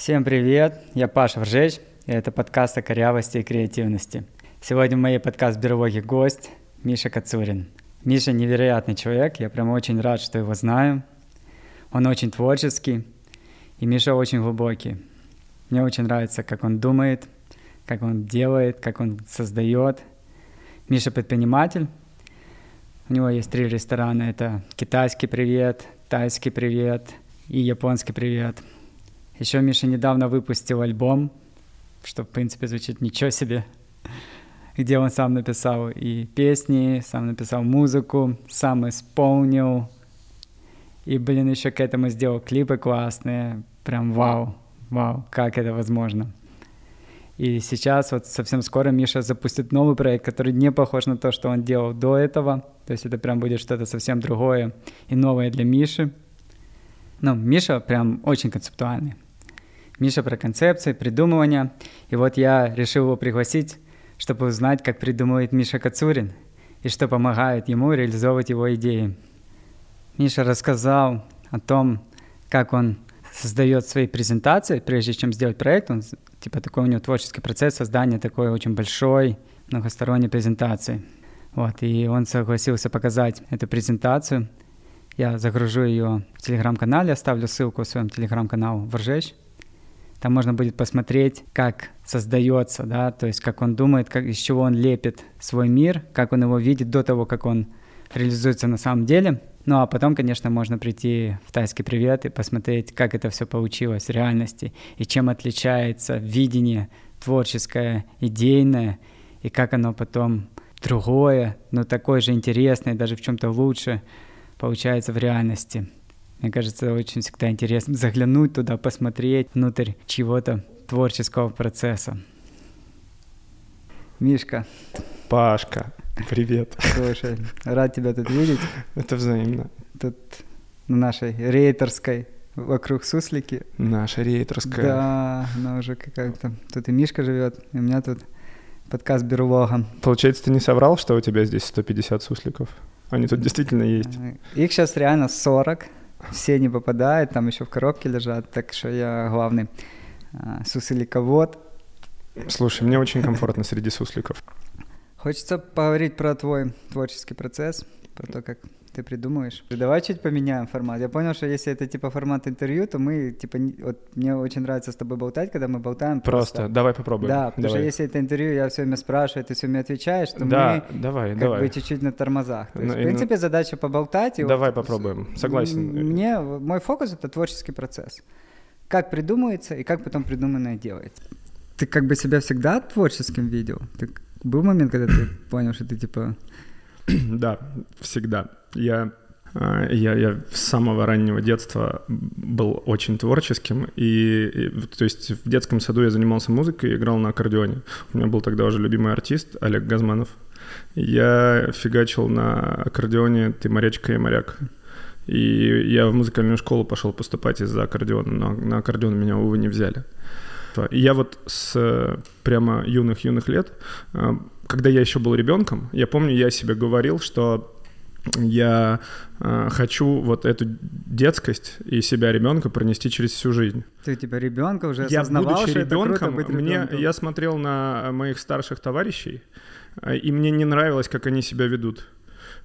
Всем привет, я Паша Вржеч, и это подкаст о корявости и креативности. Сегодня в моей подкаст-берлоге гость Миша Кацурин. Миша невероятный человек, я прям очень рад, что его знаю. Он очень творческий, и Миша очень глубокий. Мне очень нравится, как он думает, как он делает, как он создает. Миша предприниматель. У него есть три ресторана. Это китайский привет, тайский привет и японский привет. Еще Миша недавно выпустил альбом, что, в принципе, звучит ничего себе, где он сам написал и песни, сам написал музыку, сам исполнил. И, блин, еще к этому сделал клипы классные. Прям вау, вау, как это возможно. И сейчас вот совсем скоро Миша запустит новый проект, который не похож на то, что он делал до этого. То есть это прям будет что-то совсем другое и новое для Миши. Ну, Миша прям очень концептуальный. Миша про концепции, придумывания. И вот я решил его пригласить, чтобы узнать, как придумывает Миша Кацурин и что помогает ему реализовывать его идеи. Миша рассказал о том, как он создает свои презентации, прежде чем сделать проект. Он, типа такой у него творческий процесс создания такой очень большой, многосторонней презентации. Вот, и он согласился показать эту презентацию. Я загружу ее в телеграм-канале, оставлю ссылку в своем телеграм-канал Воржеч. Там можно будет посмотреть, как создается, да, то есть как он думает, как, из чего он лепит свой мир, как он его видит до того, как он реализуется на самом деле. Ну а потом, конечно, можно прийти в тайский привет и посмотреть, как это все получилось в реальности и чем отличается видение творческое, идейное, и как оно потом другое, но такое же интересное, даже в чем-то лучше получается в реальности. Мне кажется, очень всегда интересно заглянуть туда, посмотреть внутрь чего-то творческого процесса. Мишка. Пашка, привет. Слушай, рад тебя тут видеть. Это взаимно. Тут на нашей рейтерской вокруг суслики. Наша рейтерская. Да, она уже какая-то... Тут и Мишка живет, и у меня тут подкаст Берлога. Получается, ты не соврал, что у тебя здесь 150 сусликов? Они тут действительно есть. Их сейчас реально 40 все не попадают, там еще в коробке лежат, так что я главный а, сусликовод. Слушай, мне очень комфортно среди сусликов. Хочется поговорить про твой творческий процесс, про то, как ты придумываешь. Давай чуть поменяем формат. Я понял, что если это типа формат интервью, то мы типа вот мне очень нравится с тобой болтать, когда мы болтаем. Просто, просто. давай попробуем. Да, потому давай. что если это интервью, я все время спрашиваю, ты все время отвечаешь, то да, мы давай, как давай. бы чуть-чуть на тормозах. То есть, Ну, в и принципе, задача поболтать. И Давай вот попробуем. Согласен. Мне мой фокус это творческий процесс. Как придумывается и как потом придуманное делается. Ты как бы себя всегда творческим видел? Ты был момент, когда ты понял, что ты типа Да, всегда. Я а, я, я с самого раннего детства был очень творческим, и, и то есть в детском саду я занимался музыкой, играл на аккордеоне. У меня был тогда уже любимый артист Олег Газманов. Я фигачил на аккордеоне «Ты морячка и моряк». И я в музыкальную школу пошел поступать из-за аккордеона, но на аккордеон меня, увы, не взяли. И я вот с прямо юных-юных лет, а, когда я еще был ребенком, я помню, я себе говорил, что я э, хочу вот эту детскость и себя ребенка пронести через всю жизнь. Ты типа ребенка уже я, осознавал, будучи что ребенком, это круто быть мне ребенком? я смотрел на моих старших товарищей, э, и мне не нравилось, как они себя ведут.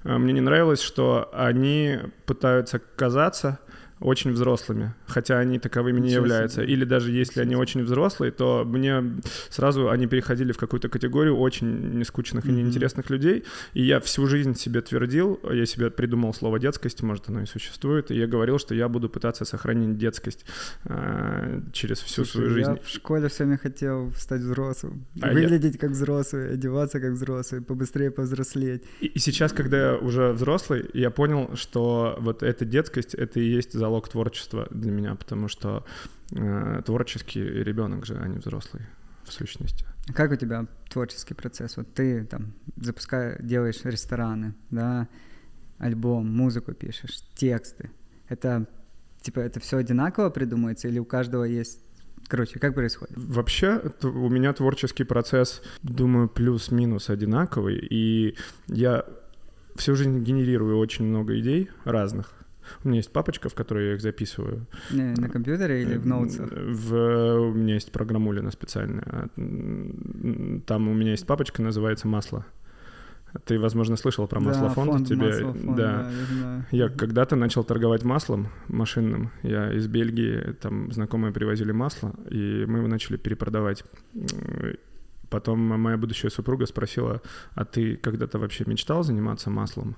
Э, Мне не нравилось, что они пытаются казаться очень взрослыми, хотя они таковыми не являются. Или даже если они очень взрослые, то мне сразу они переходили в какую-то категорию очень нескучных и неинтересных людей. И я всю жизнь себе твердил, я себе придумал слово детскость, может оно и существует, и я говорил, что я буду пытаться сохранить детскую э, через всю Слушай, свою жизнь. Я в школе все время хотел стать взрослым, А я- выглядеть как взрослый, одеваться как взрослый, побыстрее повзрослеть. И, и сейчас, когда я уже взрослый, я понял, что вот эта детскость, это и есть залог творчества для меня, потому что э, творческий ребенок же, а не взрослый в сущности. Как у тебя творческий процесс? Вот ты там запускаешь, делаешь рестораны, да, альбом, музыку пишешь, тексты. Это типа это все одинаково придумывается или у каждого есть Короче, как происходит? Вообще, у меня творческий процесс, думаю, плюс-минус одинаковый, и я всю жизнь генерирую очень много идей разных. У меня есть папочка, в которой я их записываю. Не, на компьютере или в ноутсах? В, у меня есть программулина специальная. Там у меня есть папочка, называется «Масло». Ты, возможно, слышал про маслофонд. Да, фонд, тебе, маслофонд, да. да, я. Я когда-то начал торговать маслом машинным. Я из Бельгии, там знакомые привозили масло, и мы его начали перепродавать. Потом моя будущая супруга спросила, а ты когда-то вообще мечтал заниматься маслом?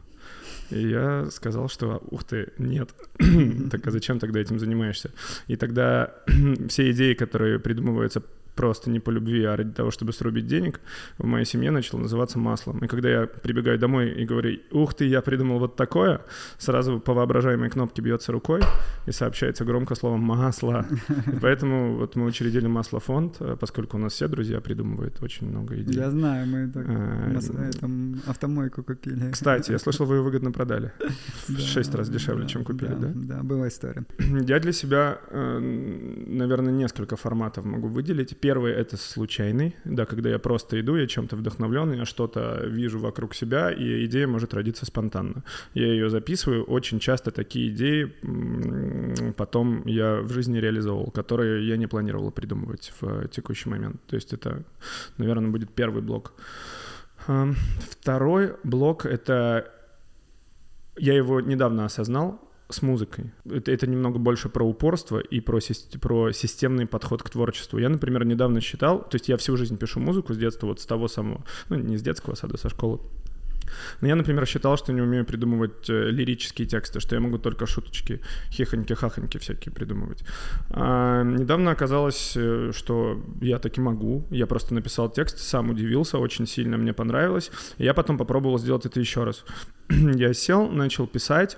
И я сказал, что ух ты, нет. так а зачем тогда этим занимаешься? И тогда все идеи, которые придумываются просто не по любви, а ради того, чтобы срубить денег, в моей семье начал называться маслом. И когда я прибегаю домой и говорю, ух ты, я придумал вот такое, сразу по воображаемой кнопке бьется рукой и сообщается громко словом «масло». И поэтому вот мы учредили маслофонд, э, поскольку у нас все друзья придумывают очень много идей. Я знаю, мы так, А, там автомойку купили. Кстати, я слышал, вы ее выгодно продали. В шесть раз дешевле, чем купили, да? Да, была история. Я для себя, э, наверное, несколько форматов могу выделить. Первый — это случайный, да, когда я просто иду, я чем-то вдохновлен, я что-то вижу вокруг себя, и идея может родиться спонтанно. Я ее записываю, очень часто такие идеи потом я в жизни реализовывал, которые я не планировал придумывать в текущий момент. То есть это, наверное, будет первый блок. Ам, Второй блок — это я его недавно осознал с музыкой. Это, это немного больше про упорство и про, про системный подход к творчеству. Я, например, недавно считал, то есть я всю жизнь пишу музыку с детства, вот с того самого, ну, не с детского сада, со школы. Но я, например, считал, что не умею придумывать э, лирические тексты, что я могу только шуточки, хихоньки-хахоньки всякие придумывать. А недавно оказалось, э, что я таки могу. Я просто написал текст, сам удивился, очень сильно мне понравилось. Я потом попробовал сделать это еще раз. я сел, начал писать,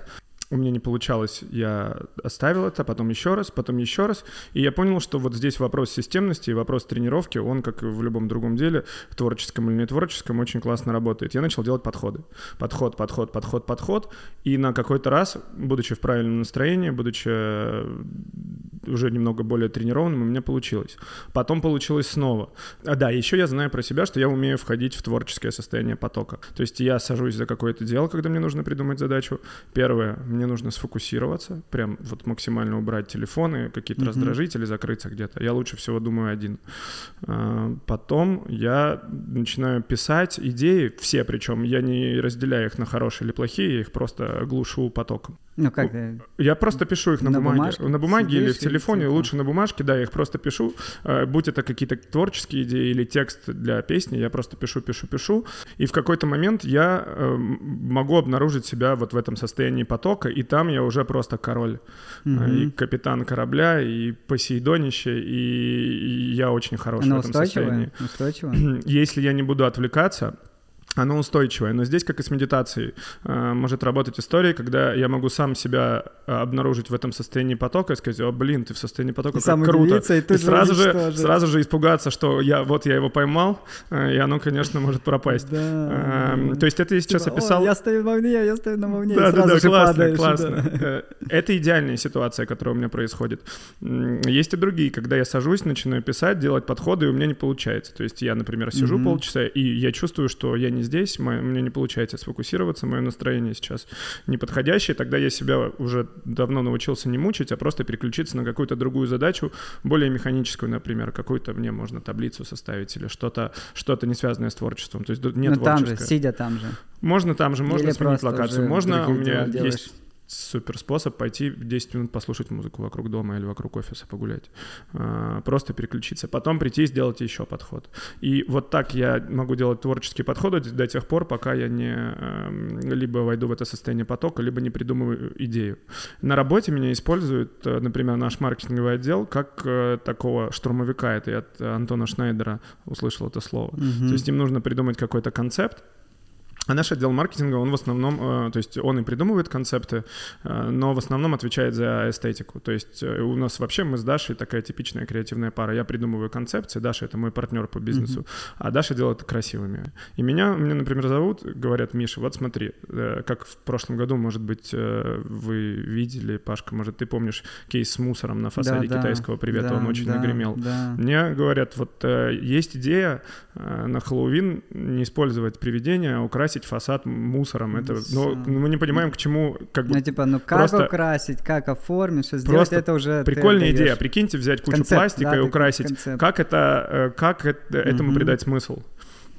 у меня не получалось, я оставил это, потом еще раз, потом еще раз, и я понял, что вот здесь вопрос системности и вопрос тренировки, он, как и в любом другом деле, творческом или не творческом, очень классно работает. Я начал делать подходы. Подход, подход, подход, подход, и на какой-то раз, будучи в правильном настроении, будучи э, уже немного более тренированным, у меня получилось. Потом получилось снова. А да, еще я знаю про себя, что я умею входить в творческое состояние потока. То есть я сажусь за какое-то дело, когда мне нужно придумать задачу. Первое, мне нужно сфокусироваться, прям вот максимально убрать телефоны, какие-то Мгм. раздражители, закрыться где-то. Я лучше всего думаю один. А, Потом я начинаю писать идеи, все причем, я не разделяю их на хорошие или плохие, я их просто глушу потоком. Ну как, э, Я просто пишу их на, На бумаге. бумажке На бумаге или в сидишь телефоне, типа- лучше на бумажке, да, я их просто пишу. Э, Будь это какие-то творческие идеи или текст для песни, я просто пишу, пишу, пишу. И в какой-то момент я э, могу обнаружить себя вот в этом состоянии потока, и там я уже просто король. Мгм. И капитан корабля, и посейдонище, и, я очень хорош Она в этом состоянии. устойчивая? Устойчивая? Если я не буду отвлекаться, оно устойчивое. Но здесь, как и с медитацией, э, может работать история, когда я могу сам себя э, обнаружить в этом состоянии потока и сказать, о, блин, ты в состоянии потока, И как сам круто. и же сразу, же, уничтожить. сразу же испугаться, что я, вот я его поймал, э, и оно, конечно, может пропасть. Да. Эм, То есть это я сейчас Типа, «О, описал... Я стою на волне, я стою на волне, и Да, да, да, же классно, падаешь, классно. да. Это идеальная ситуация, которая у меня происходит. Есть и другие, когда я сажусь, начинаю писать, делать подходы, и у меня не получается. То есть я, например, сижу Мгм. полчаса, и я чувствую, что я не здесь, мо- у меня не получается сфокусироваться, мое настроение сейчас неподходящее, тогда я себя уже давно научился не мучить, а просто переключиться на какую-то другую задачу, более механическую, например, какую-то мне можно таблицу составить или что-то, что-то не связанное с творчеством. То есть не Ну там же, творческое. сидя там же. Можно там же, можно Или сменить локацию. Можно, у меня есть супер способ пойти 10 минут послушать музыку вокруг дома или вокруг офиса погулять. А, Просто переключиться. Потом прийти и сделать еще подход. И вот так я могу делать творческие подходы до тех пор, пока я не эм, либо войду в это состояние потока, либо не придумываю идею. На работе меня используют, э, например, наш маркетинговый отдел, как э, такого штурмовика. Это я от Антона Шнайдера услышал это слово. Мгм. То есть им нужно придумать какой-то концепт, а наш отдел маркетинга, он в основном, э, то есть он и придумывает концепты, э, но в основном отвечает за эстетику. То есть э, у нас вообще мы с Дашей такая типичная креативная пара. Я придумываю концепции, Даша — это мой партнер по бизнесу, Мгм. а Даша делает красивыми. И меня, меня, например, зовут, говорят, Миша, вот смотри, как в прошлом году, может быть, вы видели, Пашка, может, ты помнишь кейс с мусором на фасаде Да, китайского привета, да, он очень да, нагремел. Да. Мне говорят, вот есть идея на Хэллоуин не использовать привидения, а украсить украсить фасад мусором. Это, но мы не понимаем, к чему, как бы. Ну типа, ну как просто... украсить, как оформить, что сделать, просто это уже. Прикольная идея. Прикиньте, взять кучу концепт, пластика да, и украсить. Концепт. Как это, э, как это, этому придать смысл?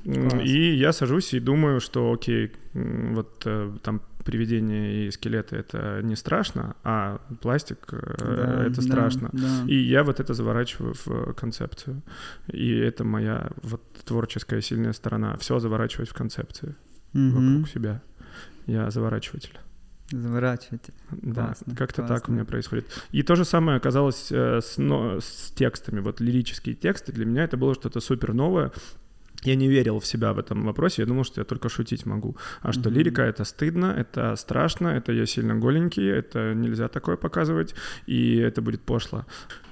Класс. И я сажусь и думаю, что окей, вот э, там привидения и скелеты это не страшно, а пластик э, да, это страшно. Да, да. И я вот это заворачиваю в концепцию. И это моя вот творческая сильная сторона. Все заворачивать в концепцию угу. вокруг себя. Я заворачиватель. Заворачиватель. Да, классно, как-то классно. так у меня происходит. И то же самое оказалось э, с, но, с текстами. Вот лирические тексты для меня это было что-то супер новое я не верил в себя в этом вопросе, я думал, что я только шутить могу. А что mm-hmm. лирика — это стыдно, это страшно, это я сильно голенький, это нельзя такое показывать, и это будет пошло.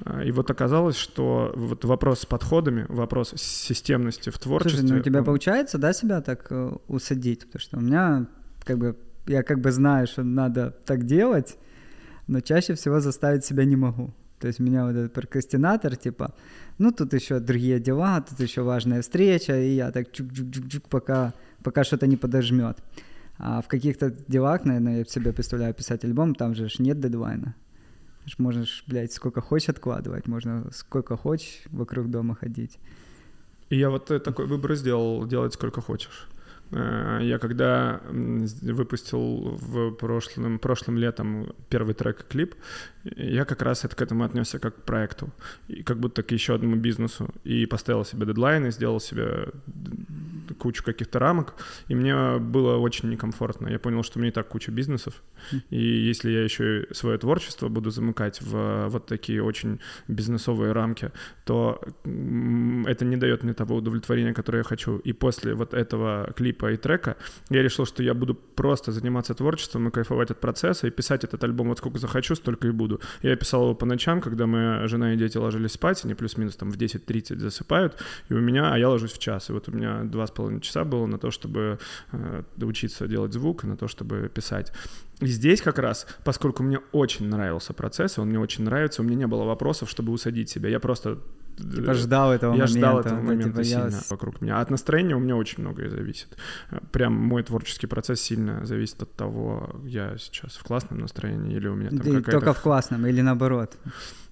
А, и вот оказалось, что вот вопрос с подходами, вопрос системности в творчестве... Слушай, ну у тебя получается, да, себя так э, усадить? Потому что у меня как бы... Я как бы знаю, что надо так делать, но чаще всего заставить себя не могу. То есть меня вот этот прокрастинатор, типа, ну, тут еще другие дела, тут еще важная встреча, и я так чук-чук-чук, пока, пока что-то не подожмет. А в каких-то делах, наверное, я себе представляю писать альбом, там же нет дедлайна. Можешь, блядь, сколько хочешь откладывать, можно сколько хочешь вокруг дома ходить. И я вот такой выбор сделал, делать сколько хочешь. Э, я когда выпустил в прошлом, прошлым летом первый трек и клип, я как раз это к этому отнесся как к проекту, и как будто к еще одному бизнесу. И поставил себе дедлайны, сделал себе кучу каких-то рамок, и мне было очень некомфортно. Я понял, что у меня и так куча бизнесов, и если я еще и свое творчество буду замыкать в вот такие очень бизнесовые рамки, то это не дает мне того удовлетворения, которое я хочу. И после вот этого клипа и трека я решил, что я буду просто заниматься творчеством и кайфовать от процесса, и писать этот альбом вот сколько захочу, столько и буду. Я писал его по ночам, когда моя жена и дети ложились спать, они плюс-минус там в 10-30 засыпают, и у меня, а я ложусь в час, и вот у меня два с половиной часа было на то, чтобы э, доучиться делать звук, на то, чтобы писать. И здесь как раз, поскольку мне очень нравился процесс, он мне очень нравится, у меня не было вопросов, чтобы усадить себя. Я просто Типа ждал этого я момента. Я ждал этого да, момента типа сильно я... вокруг меня. от настроения у меня очень многое зависит. Прям мой творческий процесс сильно зависит от того, я сейчас в классном настроении или у меня там какая-то... Только в классном или наоборот?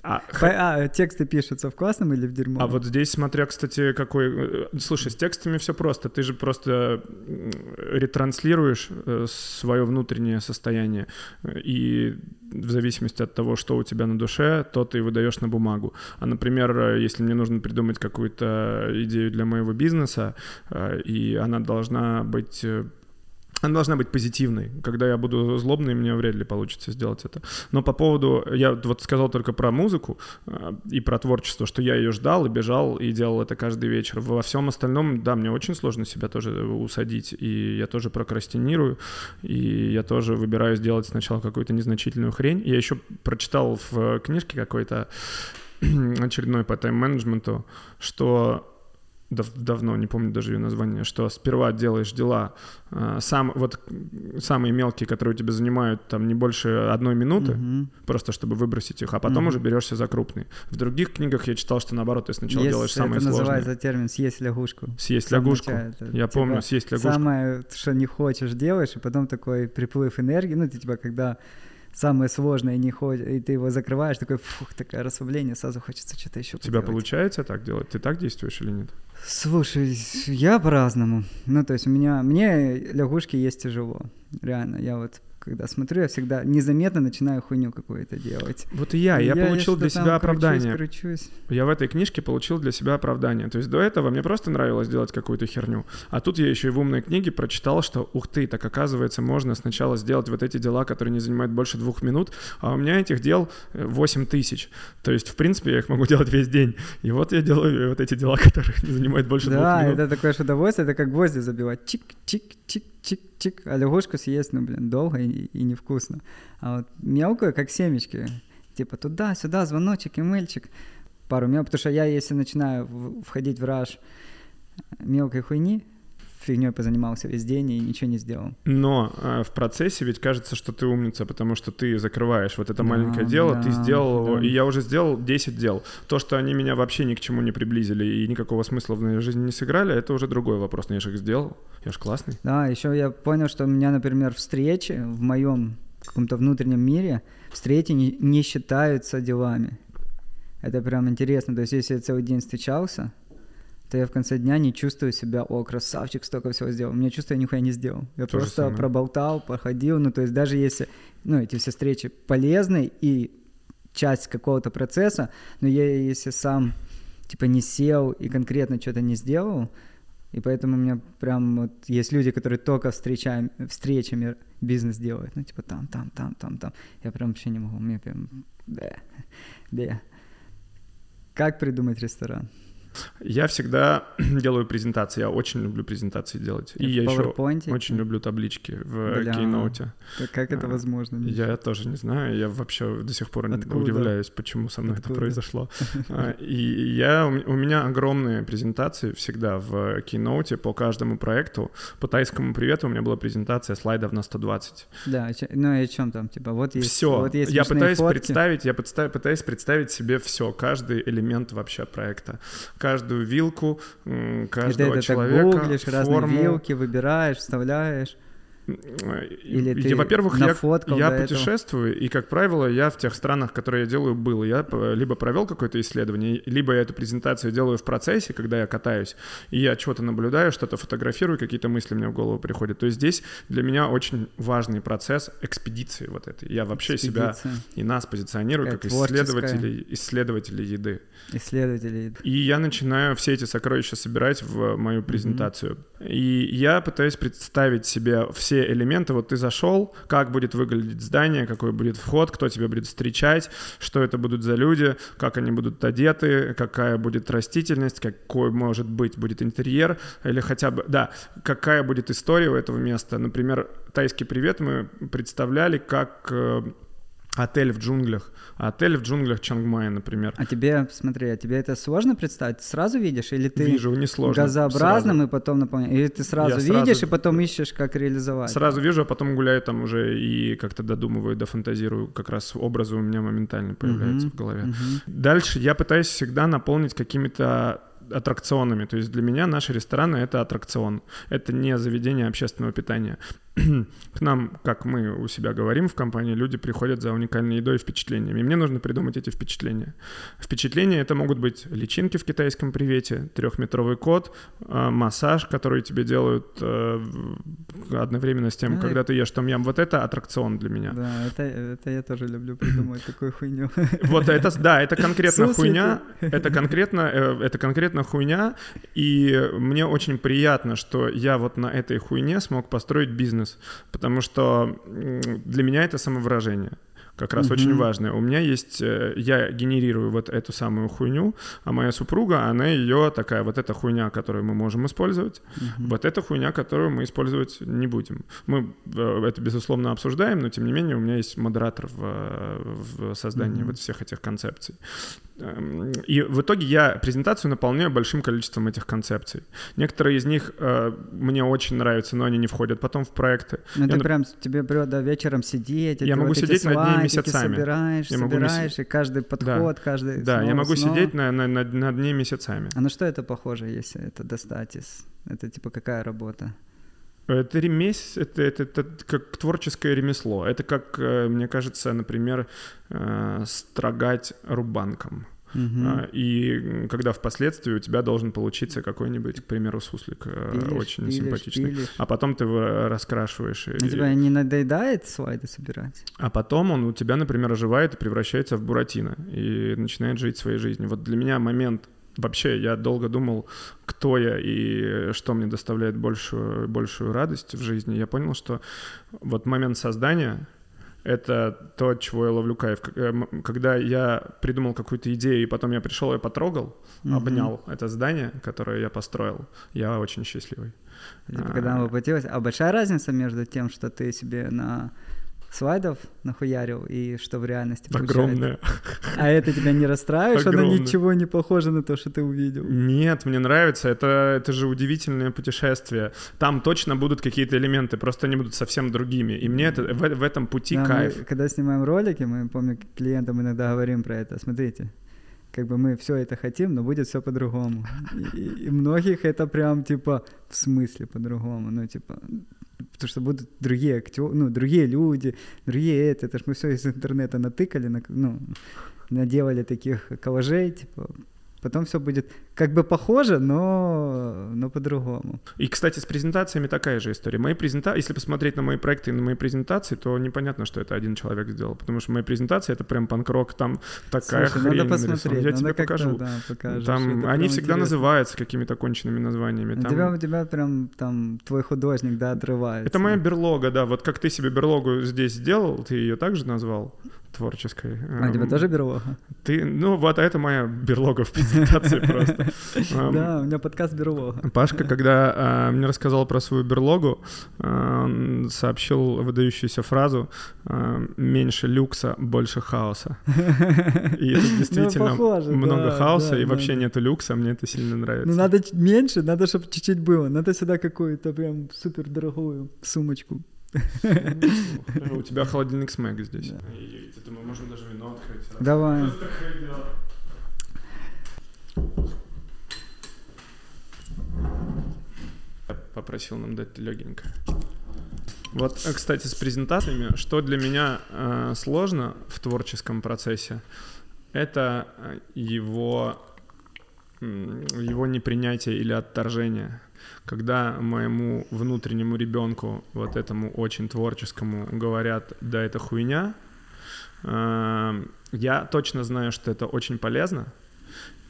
А, а, тексты пишутся в классном или в дерьмо? А вот здесь, смотря, кстати, какой... Э, слушай, с текстами все просто. Ты же просто ретранслируешь э, свое внутреннее состояние. И в зависимости от того, что у тебя на душе, то ты выдаешь на бумагу. А, например, если мне нужно придумать какую-то идею для моего бизнеса, э, и она должна быть она должна быть позитивной. Когда я буду злобный, мне вряд ли получится сделать это. Но по поводу, я вот сказал только про музыку э, и про творчество, что я ее ждал и бежал и делал это каждый вечер. Во всем остальном, да, мне очень сложно себя тоже усадить, и я тоже прокрастинирую, и я тоже выбираю сделать сначала какую-то незначительную хрень. Я еще прочитал в книжке какой-то очередной по тайм-менеджменту, что дав давно, не помню даже ее название, что сперва делаешь дела, э, сам, вот самые мелкие, которые у тебя занимают там не больше одной минуты, угу. просто чтобы выбросить их, а потом угу. уже берешься за крупные. В других книгах я читал, что наоборот, ты сначала Есть, делаешь самые это сложные. называется термин «съесть лягушку». «Съесть лягушку», я типа, помню, «съесть лягушку». Самое, что не хочешь, делаешь, и потом такой приплыв энергии, ну, ты типа когда самое сложное не ходит, и ты его закрываешь, такой, фух, такое расслабление, сразу хочется что-то еще У тебя получается так делать? Ты так действуешь или нет? Слушай, я по-разному. Ну, то есть у меня, мне лягушки есть тяжело. Реально, я вот когда смотрю, я всегда незаметно начинаю хуйню какую-то делать. Вот и я, я, я получил я для себя оправдание. Кручусь, кручусь. Я в этой книжке получил для себя оправдание. То есть до этого мне просто нравилось делать какую-то херню. А тут я еще и в умной книге прочитал, что ух ты, так оказывается, можно сначала сделать вот эти дела, которые не занимают больше двух минут, а у меня этих дел 8 э, тысяч. То есть, в принципе, я их могу делать весь день. И вот я делаю вот эти дела, которые не занимают больше да, двух минут. Да, это такое же удовольствие, это как гвозди забивать. Чик-чик-чик чик-чик, а лягушку съесть, ну, блин, долго и, и невкусно. А вот мелкую, как семечки, типа туда-сюда, звоночек, имейльчик, пару мел, потому что я, если начинаю входить в раж мелкой хуйни, фигней позанимался весь день и ничего не сделал. Но э, в процессе ведь кажется, что ты умница, потому что ты закрываешь вот это да, маленькое дело, да, ты сделал да. его, и я уже сделал 10 дел. То, что они меня вообще ни к чему не приблизили и никакого смысла в моей жизни не сыграли, это уже другой вопрос. Но я же их сделал, я же классный. Да, еще я понял, что у меня, например, встречи в моем каком-то внутреннем мире, встречи не, не считаются делами. Это прям интересно. То есть, если я целый день встречался, то я в конце дня не чувствую себя, о, красавчик, столько всего сделал. У меня чувство, я нихуя не сделал. Я То просто проболтал, походил. Ну, то есть даже если, ну, эти все встречи полезны и часть какого-то процесса, но я если сам, типа, не сел и конкретно что-то не сделал, и поэтому у меня прям вот есть люди, которые только встречаем, встречами бизнес делают, ну, типа, там, там, там, там, там. Я прям вообще не могу, мне прям, да, да. Как придумать ресторан? Я всегда делаю презентации, я очень люблю презентации делать. И, и я еще очень люблю таблички в Бля, Keynote. Как это а, возможно? Я тоже не знаю, я вообще до сих пор Откуда? удивляюсь, почему со мной Откуда? это произошло. А, и я, у меня огромные презентации всегда в Keynote по каждому проекту. По тайскому привету у меня была презентация слайдов на 120. Да, ну и о чем там? Типа вот есть Все, вот есть я пытаюсь фотки. представить, я пытаюсь представить себе все, каждый элемент вообще проекта каждую вилку каждого и ты человека. Ты гуглишь, форму. разные вилки выбираешь, вставляешь. Или ты во-первых, я, я путешествую, этого? и, как правило, я в тех странах, которые я делаю, был. Я либо провел какое-то исследование, либо я эту презентацию делаю в процессе, когда я катаюсь, и я что-то наблюдаю, что-то фотографирую, какие-то мысли мне в голову приходят. То есть здесь для меня очень важный процесс экспедиции вот этой. Я вообще Экспедиция. себя и нас позиционирую Такая как исследователей, исследователей еды. Исследователей еды. И я начинаю все эти сокровища собирать в мою презентацию. Mm-hmm. И я пытаюсь представить себе все все элементы. Вот ты зашел, как будет выглядеть здание, какой будет вход, кто тебя будет встречать, что это будут за люди, как они будут одеты, какая будет растительность, какой может быть будет интерьер, или хотя бы, да, какая будет история у этого места. Например, тайский привет мы представляли как э, отель в джунглях. Отель в джунглях Чангмая, например. А тебе, смотри, а тебе это сложно представить? Сразу видишь? Или ты Вижу, не сложно. газообразным и потом наполняешь? Или ты сразу Я видишь сразу... и потом ищешь, как реализовать? Сразу вижу, а потом гуляю там уже и как-то додумываю, дофантазирую. Как раз образы у меня моментально появляются uh-huh, в голове. Uh-huh. Дальше я пытаюсь всегда наполнить какими-то аттракционами. То есть для меня наши рестораны — это аттракцион. Это не заведение общественного питания. К нам, как мы у себя говорим в компании, люди приходят за уникальной едой и впечатлениями. И мне нужно придумать эти впечатления. Впечатления — это могут быть личинки в китайском привете, трехметровый кот, а, массаж, который тебе делают э, одновременно с тем, а, когда ты ешь там ям. Вот это аттракцион для меня. Да, это, это я тоже люблю придумывать такую хуйню. Вот это, да, это конкретно хуйня. Это конкретно, э, это конкретно хуйня, и мне очень приятно, что я вот на этой хуйне смог построить бизнес, потому что для меня это самовыражение как раз угу. очень важное. У меня есть, э, я генерирую вот эту самую хуйню, а моя супруга, она ее такая, вот эта хуйня, которую мы можем использовать, угу. вот эта хуйня, которую мы использовать не будем. Мы э, это, безусловно, обсуждаем, но, тем не менее, у меня есть модератор в, в создании угу. вот всех этих концепций. Эм, и в итоге я презентацию наполняю большим количеством этих концепций. Некоторые из них э, мне очень нравятся, но они не входят потом в проекты. Ну ты я, прям, тебе придет да, вечером сидеть, я могу вот сидеть над ней месяцами. собираешь, я собираешь, могу... и каждый подход, да. каждый Да, снова, я могу снова. сидеть на, на, над, над ней месяцами. А на что это похоже, если это достать из... Это типа какая работа? Это ремес, это, это, это как творческое ремесло. Это как, э, мне кажется, например, э, строгать рубанком. Угу. И когда впоследствии у тебя должен получиться какой-нибудь, к примеру, суслик э, пилишь, очень пилишь, симпатичный. Пилишь. А потом ты его раскрашиваешь. А и... тебя не надоедает слайды собирать? А потом он у тебя, например, оживает и превращается в буратино и начинает жить своей жизнью. Вот для меня момент Вообще, я долго думал, кто я и что мне доставляет большую, большую радость в жизни. Я понял, что вот момент создания — это то, чего я ловлю кайф. Э, когда я придумал какую-то идею, и потом я пришел и потрогал, mm-hmm. обнял это здание, которое я построил, я очень счастливый. Типа, когда оно воплотилось. А большая разница между тем, что ты себе на слайдов нахуярил, и что в реальности Огромное. А это тебя не расстраивает, что оно ничего не похоже на то, что ты увидел? Нет, мне нравится. Это, это же удивительное путешествие. Там точно будут какие-то элементы, просто они будут совсем другими. И мне это, в, в этом пути да, кайф. Мы, когда снимаем ролики, мы, помню, клиентам иногда говорим про это. Смотрите, как бы мы все это хотим, но будет все по-другому. И, и многих это прям типа в смысле по-другому, ну типа потому что будут другие актеры, ну другие люди, другие это, это ж мы все из интернета натыкали, на, ну наделали таких коллажей, типа Потом все будет как бы похоже, но, но по-другому. И, кстати, с презентациями такая же история. Мои презента... Если посмотреть на мои проекты и на мои презентации, то непонятно, что это один человек сделал. Потому что мои презентации — это прям панк-рок, там такая Слушай, хрень надо посмотреть, Я надо тебе покажу. Да, покажешь, там они всегда интересно. называются какими-то конченными названиями. Там... У, тебя, у тебя прям там твой художник, да, отрывается. Это моя берлога, да. Вот как ты себе берлогу здесь сделал, ты ее также назвал? Творческой. А, тебя тоже берлога? Ты, ну вот, а это моя берлога в презентации просто. Да, у меня подкаст берлога. Пашка, когда а, мне рассказал про свою берлогу, он сообщил выдающуюся фразу «меньше люкса, больше хаоса». И это ну, действительно много хаоса, и вообще нету люкса, мне это сильно нравится. Ну надо меньше, надо, чтобы чуть-чуть было. Надо сюда какую-то прям супер дорогую сумочку у тебя холодильник с Мэг здесь. Это мы можем даже вино открыть. Давай. попросил нам дать легенько. Вот, э, кстати, с презентациями, что для меня э, сложно в творческом процессе, это э, его, его непринятие или отторжение когда моему внутреннему ребенку, вот этому очень творческому, говорят, да это хуйня, э, я точно знаю, что это очень полезно,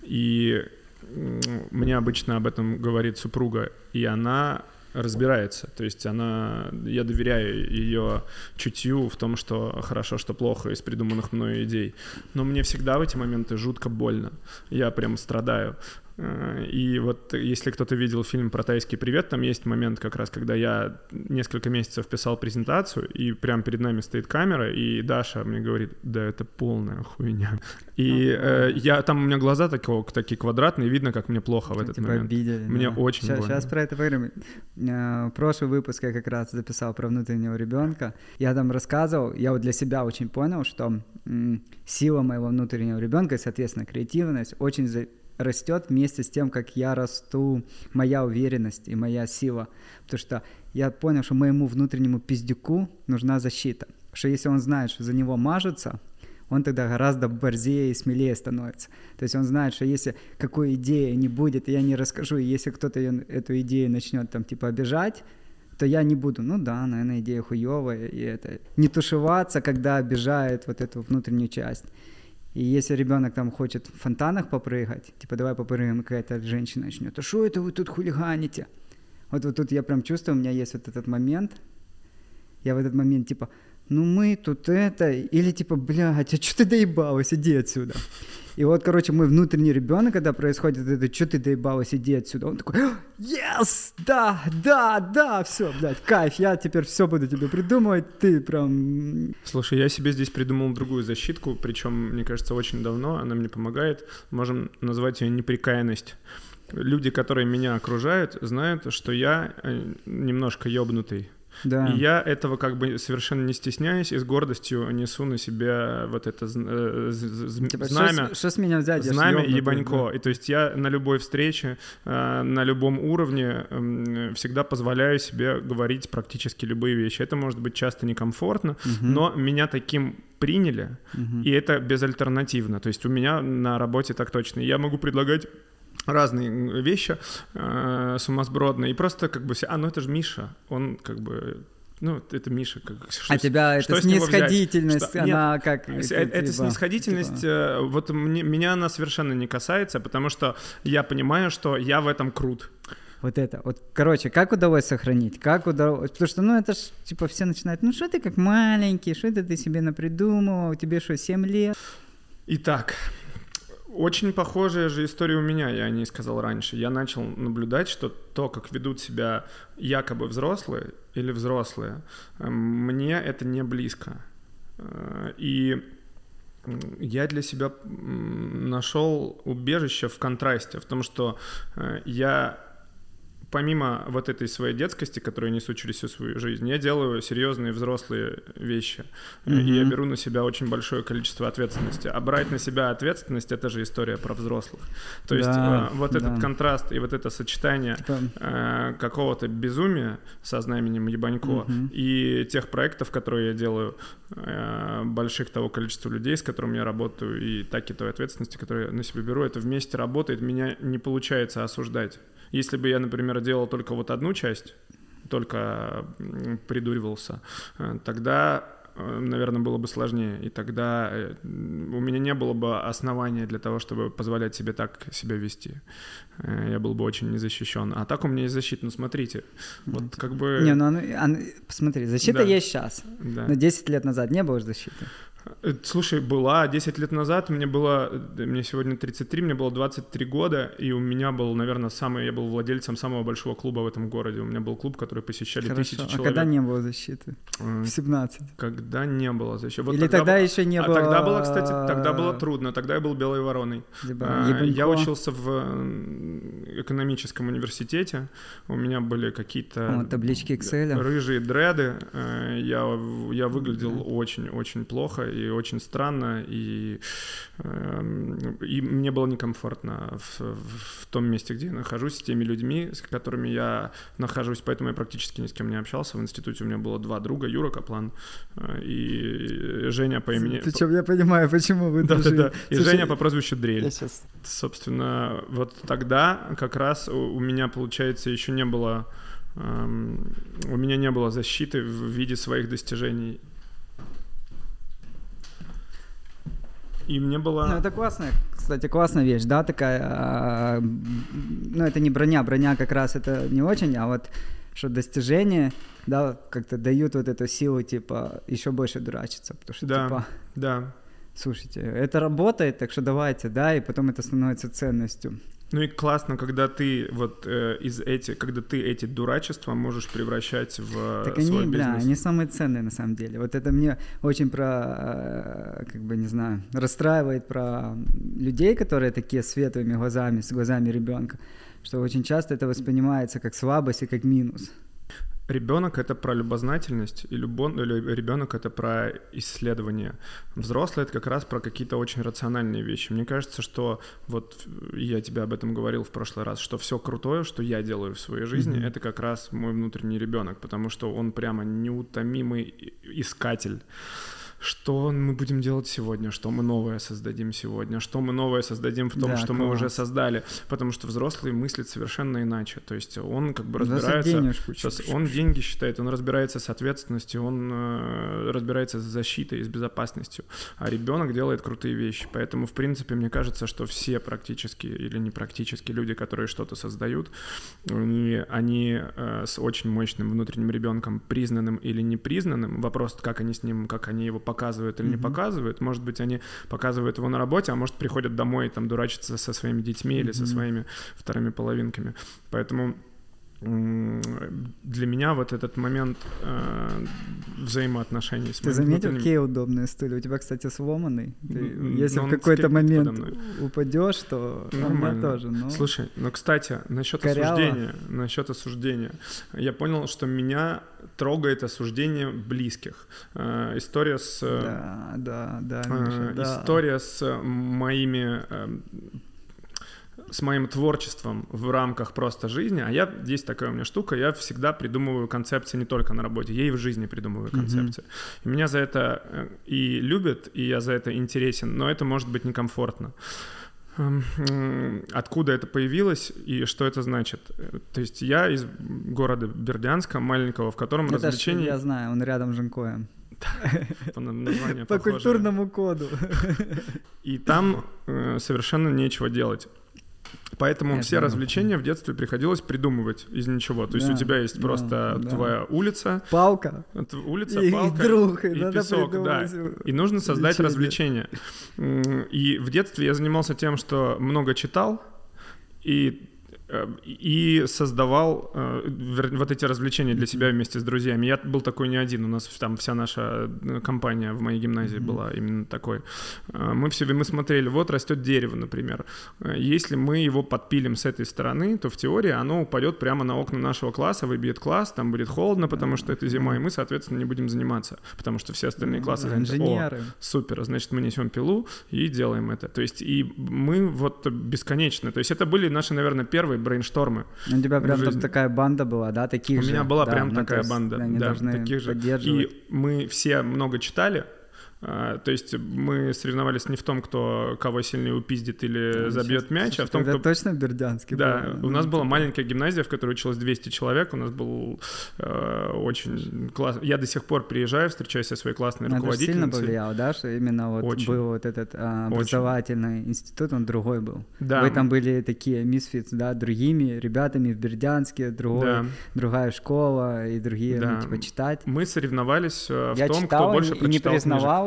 и мне обычно об этом говорит супруга, и она разбирается. То есть она, я доверяю ее чутью в том, что хорошо, что плохо из придуманных мною идей. Но мне всегда в эти моменты жутко больно. Я прям страдаю. Э, и вот если кто-то видел фильм про тайский привет, там есть момент как раз, когда я несколько месяцев писал презентацию, и прям перед нами стоит камера, и Даша мне говорит, да это полная хуйня. И э, я там у меня глаза такого, такие квадратные, видно, как мне плохо в этот типа момент. Обидели, мне да. очень сейчас, больно. Сейчас про это поговорим. Э, прошлый выпуск я как раз записал про внутреннего ребенка. Я там рассказывал, я вот для себя очень понял, что сила моего внутреннего ребенка и, соответственно, креативность очень растет вместе с тем, как я расту, моя уверенность и моя сила. Потому что я понял, что моему внутреннему пиздюку нужна защита. Что если он знает, что за него мажутся, он тогда гораздо борзее и смелее становится. То есть он знает, что если какой идеи не будет, я не расскажу, и если кто-то эту идею начнет там типа обижать, то я не буду, ну да, наверное, идея хуевая, и это не тушеваться, когда обижает вот эту внутреннюю часть. И если ребенок там хочет в фонтанах попрыгать, типа давай попрыгаем, какая-то женщина начнет, а что это вы тут хулиганите? Вот, вот тут я прям чувствую, у меня есть вот этот момент, я в этот момент типа, ну мы тут это, или типа, блядь, а что ты доебалась, иди отсюда. И вот, короче, мой внутренний ребенок, когда происходит это, что ты доебалась, иди отсюда, он такой, yes, да, да, да, все, блядь, кайф, я теперь все буду тебе придумывать, ты прям... Слушай, я себе здесь придумал другую защитку, причем, мне кажется, очень давно, она мне помогает, можем назвать ее неприкаянность люди, которые меня окружают, знают, что я э, немножко ёбнутый. Да. И я этого как бы совершенно не стесняюсь и с гордостью несу на себя вот это э, типа, знамя. Что с меня взять? Знамя ебанько. Да. И то есть я на любой встрече, э, на любом уровне всегда позволяю себе говорить практически любые вещи. Это может быть часто некомфортно, угу. но меня таким приняли, угу. и это безальтернативно. То есть у меня на работе так точно. Я могу предлагать разные вещи э, сумасбродные, и просто как бы все, а, ну это же Миша, он как бы ну, это Миша. Как, что, а тебя что это снисходительность, что, она нет, как... Это, это типа, снисходительность, типа... Э, вот мне, меня она совершенно не касается, потому что я понимаю, что я в этом крут. Вот это, вот, короче, как удалось сохранить, как удалось, потому что, ну, это ж, типа, все начинают, ну, что ты как маленький, что это ты себе напридумывал, тебе что, 7 лет? Итак, Очень похожая же история у меня, я не сказал раньше. Я начал наблюдать, что то, как ведут себя якобы взрослые или взрослые, э, мне это не близко. Э, и я для себя нашел убежище в контрасте, в том, что э, я помимо вот этой своей детскости, которую несу через всю свою жизнь, я делаю серьезные взрослые вещи. Mm-hmm. И я беру на себя очень большое количество ответственности. А брать на себя ответственность — это же история про взрослых. То есть да, э, вот да. этот контраст и вот это сочетание типа э, какого-то безумия со знаменем Ебанько mm-hmm. и тех проектов, которые я делаю, э, больших того количества людей, с которыми я работаю, и так и той ответственности, которую я на себя беру, это вместе работает. Меня не получается осуждать. Если бы я, например, делал только вот одну часть, только придуривался, э, тогда э, наверное, было бы сложнее, и тогда э, у меня не было бы основания для того, чтобы позволять себе так себя вести. Я был бы очень незащищен. А так у меня есть защита. Ну, смотрите, вот как бы... Не, ну, она, посмотри, защита да. есть сейчас, да. но 10 лет назад не было защиты. Э, слушай, была 10 лет назад, мне было, э, мне сегодня 33, мне было 23 года, и у меня был, наверное, самый, я был владельцем самого большого клуба в этом городе. У меня был клуб, который посещали Хорошо. тысячи а человек. А когда не было защиты? В 17. Когда не было защиты. Вот Или тогда, тогда еще не а было... тогда было, кстати, тогда было трудно, тогда я был белой вороной. А, я учился в экономическом университете, у меня были какие-то... О, таблички Excel. Рыжие дреды, я, я выглядел очень-очень плохо, и очень странно, и, э, и мне было некомфортно в, в том месте, где я нахожусь, с теми людьми, с которыми я нахожусь, поэтому я практически ни с кем не общался. В институте у меня было два друга, Юра Каплан э, и Женя по имени... Причем я понимаю, почему вы да, да, да. И Слушай, Женя по прозвищу Дрель. Я сейчас... Собственно, вот тогда как раз у, у меня, получается, еще не было эм, у меня не было защиты в виде своих достижений. И мне было... Ну, это классная, кстати, классная вещь, да, такая... А, ну, это не броня, броня как раз это не очень, а вот что достижения, да, как-то дают вот эту силу, типа, еще больше дурачиться, потому что, да, типа... Да, Слушайте, это работает, так что давайте, да, и потом это становится ценностью. Ну и классно, когда ты вот э, из этих, когда ты эти дурачества можешь превращать в так свой они, бизнес. бля, они самые ценные на самом деле. Вот это мне очень про, э, как бы не знаю, расстраивает про людей, которые такие светлыми глазами, с глазами ребенка, что очень часто это воспринимается как слабость и как минус. Ребенок это про любознательность, и любон, ребенок это про исследование. Взрослый это как раз про какие-то очень рациональные вещи. Мне кажется, что вот я тебе об этом говорил в прошлый раз, что все крутое, что я делаю в своей жизни, mm-hmm. это как раз мой внутренний ребенок, потому что он прямо неутомимый искатель что мы будем делать сегодня, что мы новое создадим сегодня, что мы новое создадим в том, да, что класс. мы уже создали, потому что взрослый мыслит совершенно иначе, то есть он как бы разбирается, со, он деньги считает, он разбирается с ответственностью, он э, разбирается с защитой и с безопасностью, а ребенок делает крутые вещи, поэтому в принципе мне кажется, что все практически или не практически люди, которые что-то создают, они, они э, с очень мощным внутренним ребенком, признанным или непризнанным, вопрос, как они с ним, как они его показывают или mm-hmm. не показывают. Может быть, они показывают его на работе, а может, приходят домой и там дурачатся со своими детьми mm-hmm. или со своими вторыми половинками. Поэтому для меня вот этот момент э, взаимоотношений с Ты заметил, какие удобные стулья? У тебя, кстати, сломанный. Ты, если в какой-то момент упадешь, то Нормально. тоже. Но... Слушай, ну, кстати, насчет осуждения, насчет осуждения. Я понял, что меня трогает осуждение близких. Э, история с... Да, да, да, Миша, э, да. История с моими э, с моим творчеством в рамках просто жизни, а я, есть такая у меня штука, я всегда придумываю концепции не только на работе, я и в жизни придумываю концепции. Mm-hmm. И меня за это э, и любят, и я за это интересен, но это может быть некомфортно. Эм, откуда это появилось и что это значит? То есть я из города Бердянска, маленького, в котором это я знаю, он рядом с Жанкоем. По культурному коду. И там э, совершенно нечего делать. Поэтому Я все развлечения в детстве приходилось придумывать из ничего. То есть Да, у тебя есть да, просто да. твоя улица, Палка. улица, И палка друг, и и песок, да. И нужно создать развлечение. И в детстве я занимался тем, что много читал и и создавал э, вот эти развлечения для себя вместе с друзьями. Я был такой не один, у нас там вся наша э, компания в моей гимназии была именно такой. Э, Мы все мы смотрели, вот растет дерево, например. Если мы его подпилим с этой стороны, то в теории оно упадет прямо на окна нашего класса, выбьет класс, там будет холодно, потому что это зима, и мы, соответственно, не будем заниматься, потому что все остальные классы заняты. О, Инженеры. Супер, значит, мы несем пилу и делаем это. То есть, и мы вот бесконечно. То есть, это были наши, наверное, первые брейнштормы. У тебя прям там такая банда была, да, таких У же? меня была Да, прям ну, такая банда, да, таких же. И мы все много читали. А, То есть мы соревновались не в том, кто кого сильнее упиздит или Да, забьет мяч, а в том, кто точно Бердянский Да, был? у нас Ну, была типа, маленькая гимназия, в которой училось 200 человек. У нас был э, очень класс. Я до сих пор приезжаю, встречаюсь со своей классной ну, Это сильно руководительницей. повлияло, да, что именно вот Очень. был вот этот а, образовательный институт, он другой был. Да. Вы там были такие мисфиц, да, другими ребятами в Бердянске, другой, Да. другая школа и другие, Да. ну, типа, читать. Мы соревновались э, в Я том, читал кто больше и не прочитал книжек. признавался.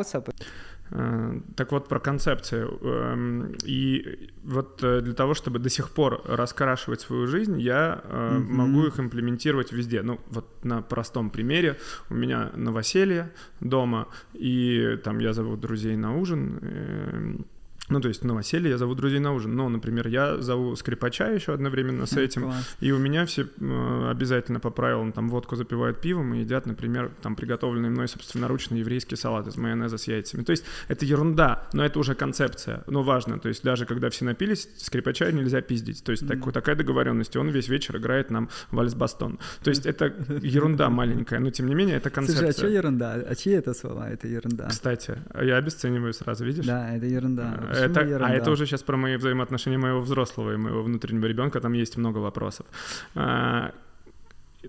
Э, Так вот, про концепцию. Эм, И вот э, для того, чтобы до сих пор раскрашивать свою жизнь, я Мгм. могу их имплементировать везде. Ну, вот на простом примере. У меня новоселье дома, и там я зову друзей на ужин. Ну, то есть новоселье я зову друзей на ужин. Но, например, я зову скрипача еще одновременно с этим. Класс. И у меня все э, обязательно по правилам там водку запивают пивом и едят, например, там приготовленный мной собственноручно еврейский салат из майонеза с яйцами. То есть это ерунда, но это уже концепция, но важно. То есть даже когда все напились, скрипача нельзя пиздить. То есть так- такая договоренность, и он весь вечер играет нам вальс-бастон. То есть это ерунда маленькая, но тем не менее это концепция. Слушай, а что ерунда? А чьи это слова? Это ерунда. Кстати, я обесцениваю сразу, видишь? Да, это ерунда. А, Это, ерунда? а это уже сейчас про мои взаимоотношения моего взрослого и моего внутреннего ребенка, там есть много вопросов. А,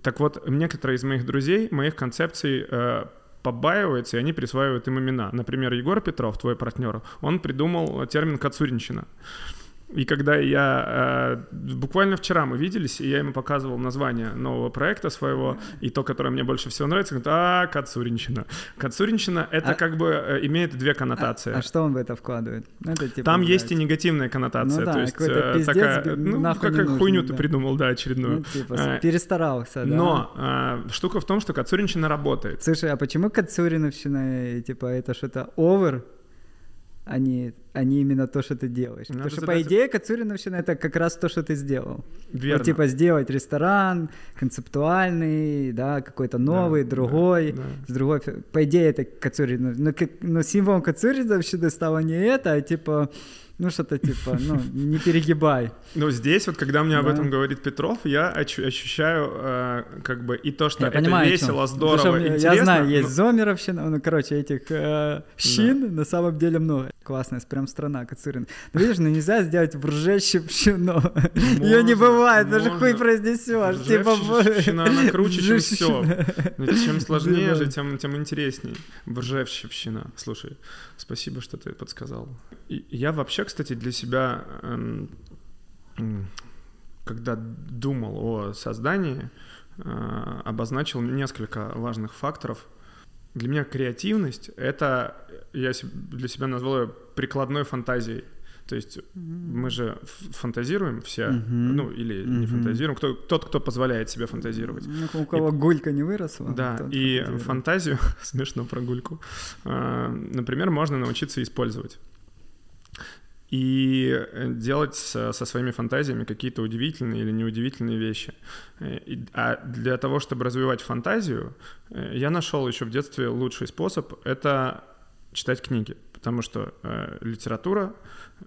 так вот, некоторые из моих друзей, моих концепций э, побаиваются, и они присваивают им имена. Например, Егор Петров, твой партнер, он придумал термин «кацуринщина». И когда я... э, буквально вчера мы виделись, и я ему показывал название нового проекта своего, и то, которое мне больше всего нравится, говорит, а, Кацуринщина. Кацуринщина — это А- как бы э, имеет две коннотации. А, а что он в это вкладывает? Это, типа, Там блядь, есть и негативная коннотация. Ну да, то есть э, пиздец, такая, ну, какая нужен, хуйню да. ты придумал, да, очередную. Ну, типа, Э, перестарался, да? Но э, штука в том, что Кацуринщина работает. Слушай, а почему Кацуриновщина, типа, это что-то овер, а не, а не именно то, что ты делаешь? Надо Потому что, задать- по идее, Кацуриновщина — это как раз то, что ты сделал. Верно. Вот, типа, сделать ресторан концептуальный, да, какой-то новый, Да, другой, да, с другой... По идее, это Кацуринов... Но, как... но символом Кацуриновщины стало не это, а типа... Ну, что-то типа, ну, не перегибай. Но здесь вот, когда мне об этом говорит Петров, я ощу- ощущаю э, как бы и то, что Я это понимаю, весело, Потому здорово, что мне- интересно. Я знаю, есть но- Зомеровщина, ну, короче, этих э, щин на самом деле много. Классная, прям страна Кацурин. Ну, видишь, ну нельзя сделать вржещевщину. Ее не бывает, даже хуй произнесешь. Типа, Ржевщина, она круче, чем все. Вржевщина. чем сложнее же, тем, тем интересней. Бржевщина. Слушай, спасибо, что ты подсказал. Я вообще, кстати, для себя, эм, когда думал о создании, э, обозначил несколько важных факторов. Для меня креативность — это, я для себя назвал ее прикладной фантазией. То есть мы же фантазируем все, Мгм. ну или не Мгм. фантазируем, кто, тот, кто позволяет себе фантазировать. Ну, у кого гулька не выросла. Да, и фантазию, смешно прогульку, например, можно научиться использовать. И э, делать со, со своими фантазиями какие-то удивительные или неудивительные вещи. Э, А для того, чтобы развивать фантазию, э, я нашел еще в детстве лучший способ — это читать книги. Потому что э, литература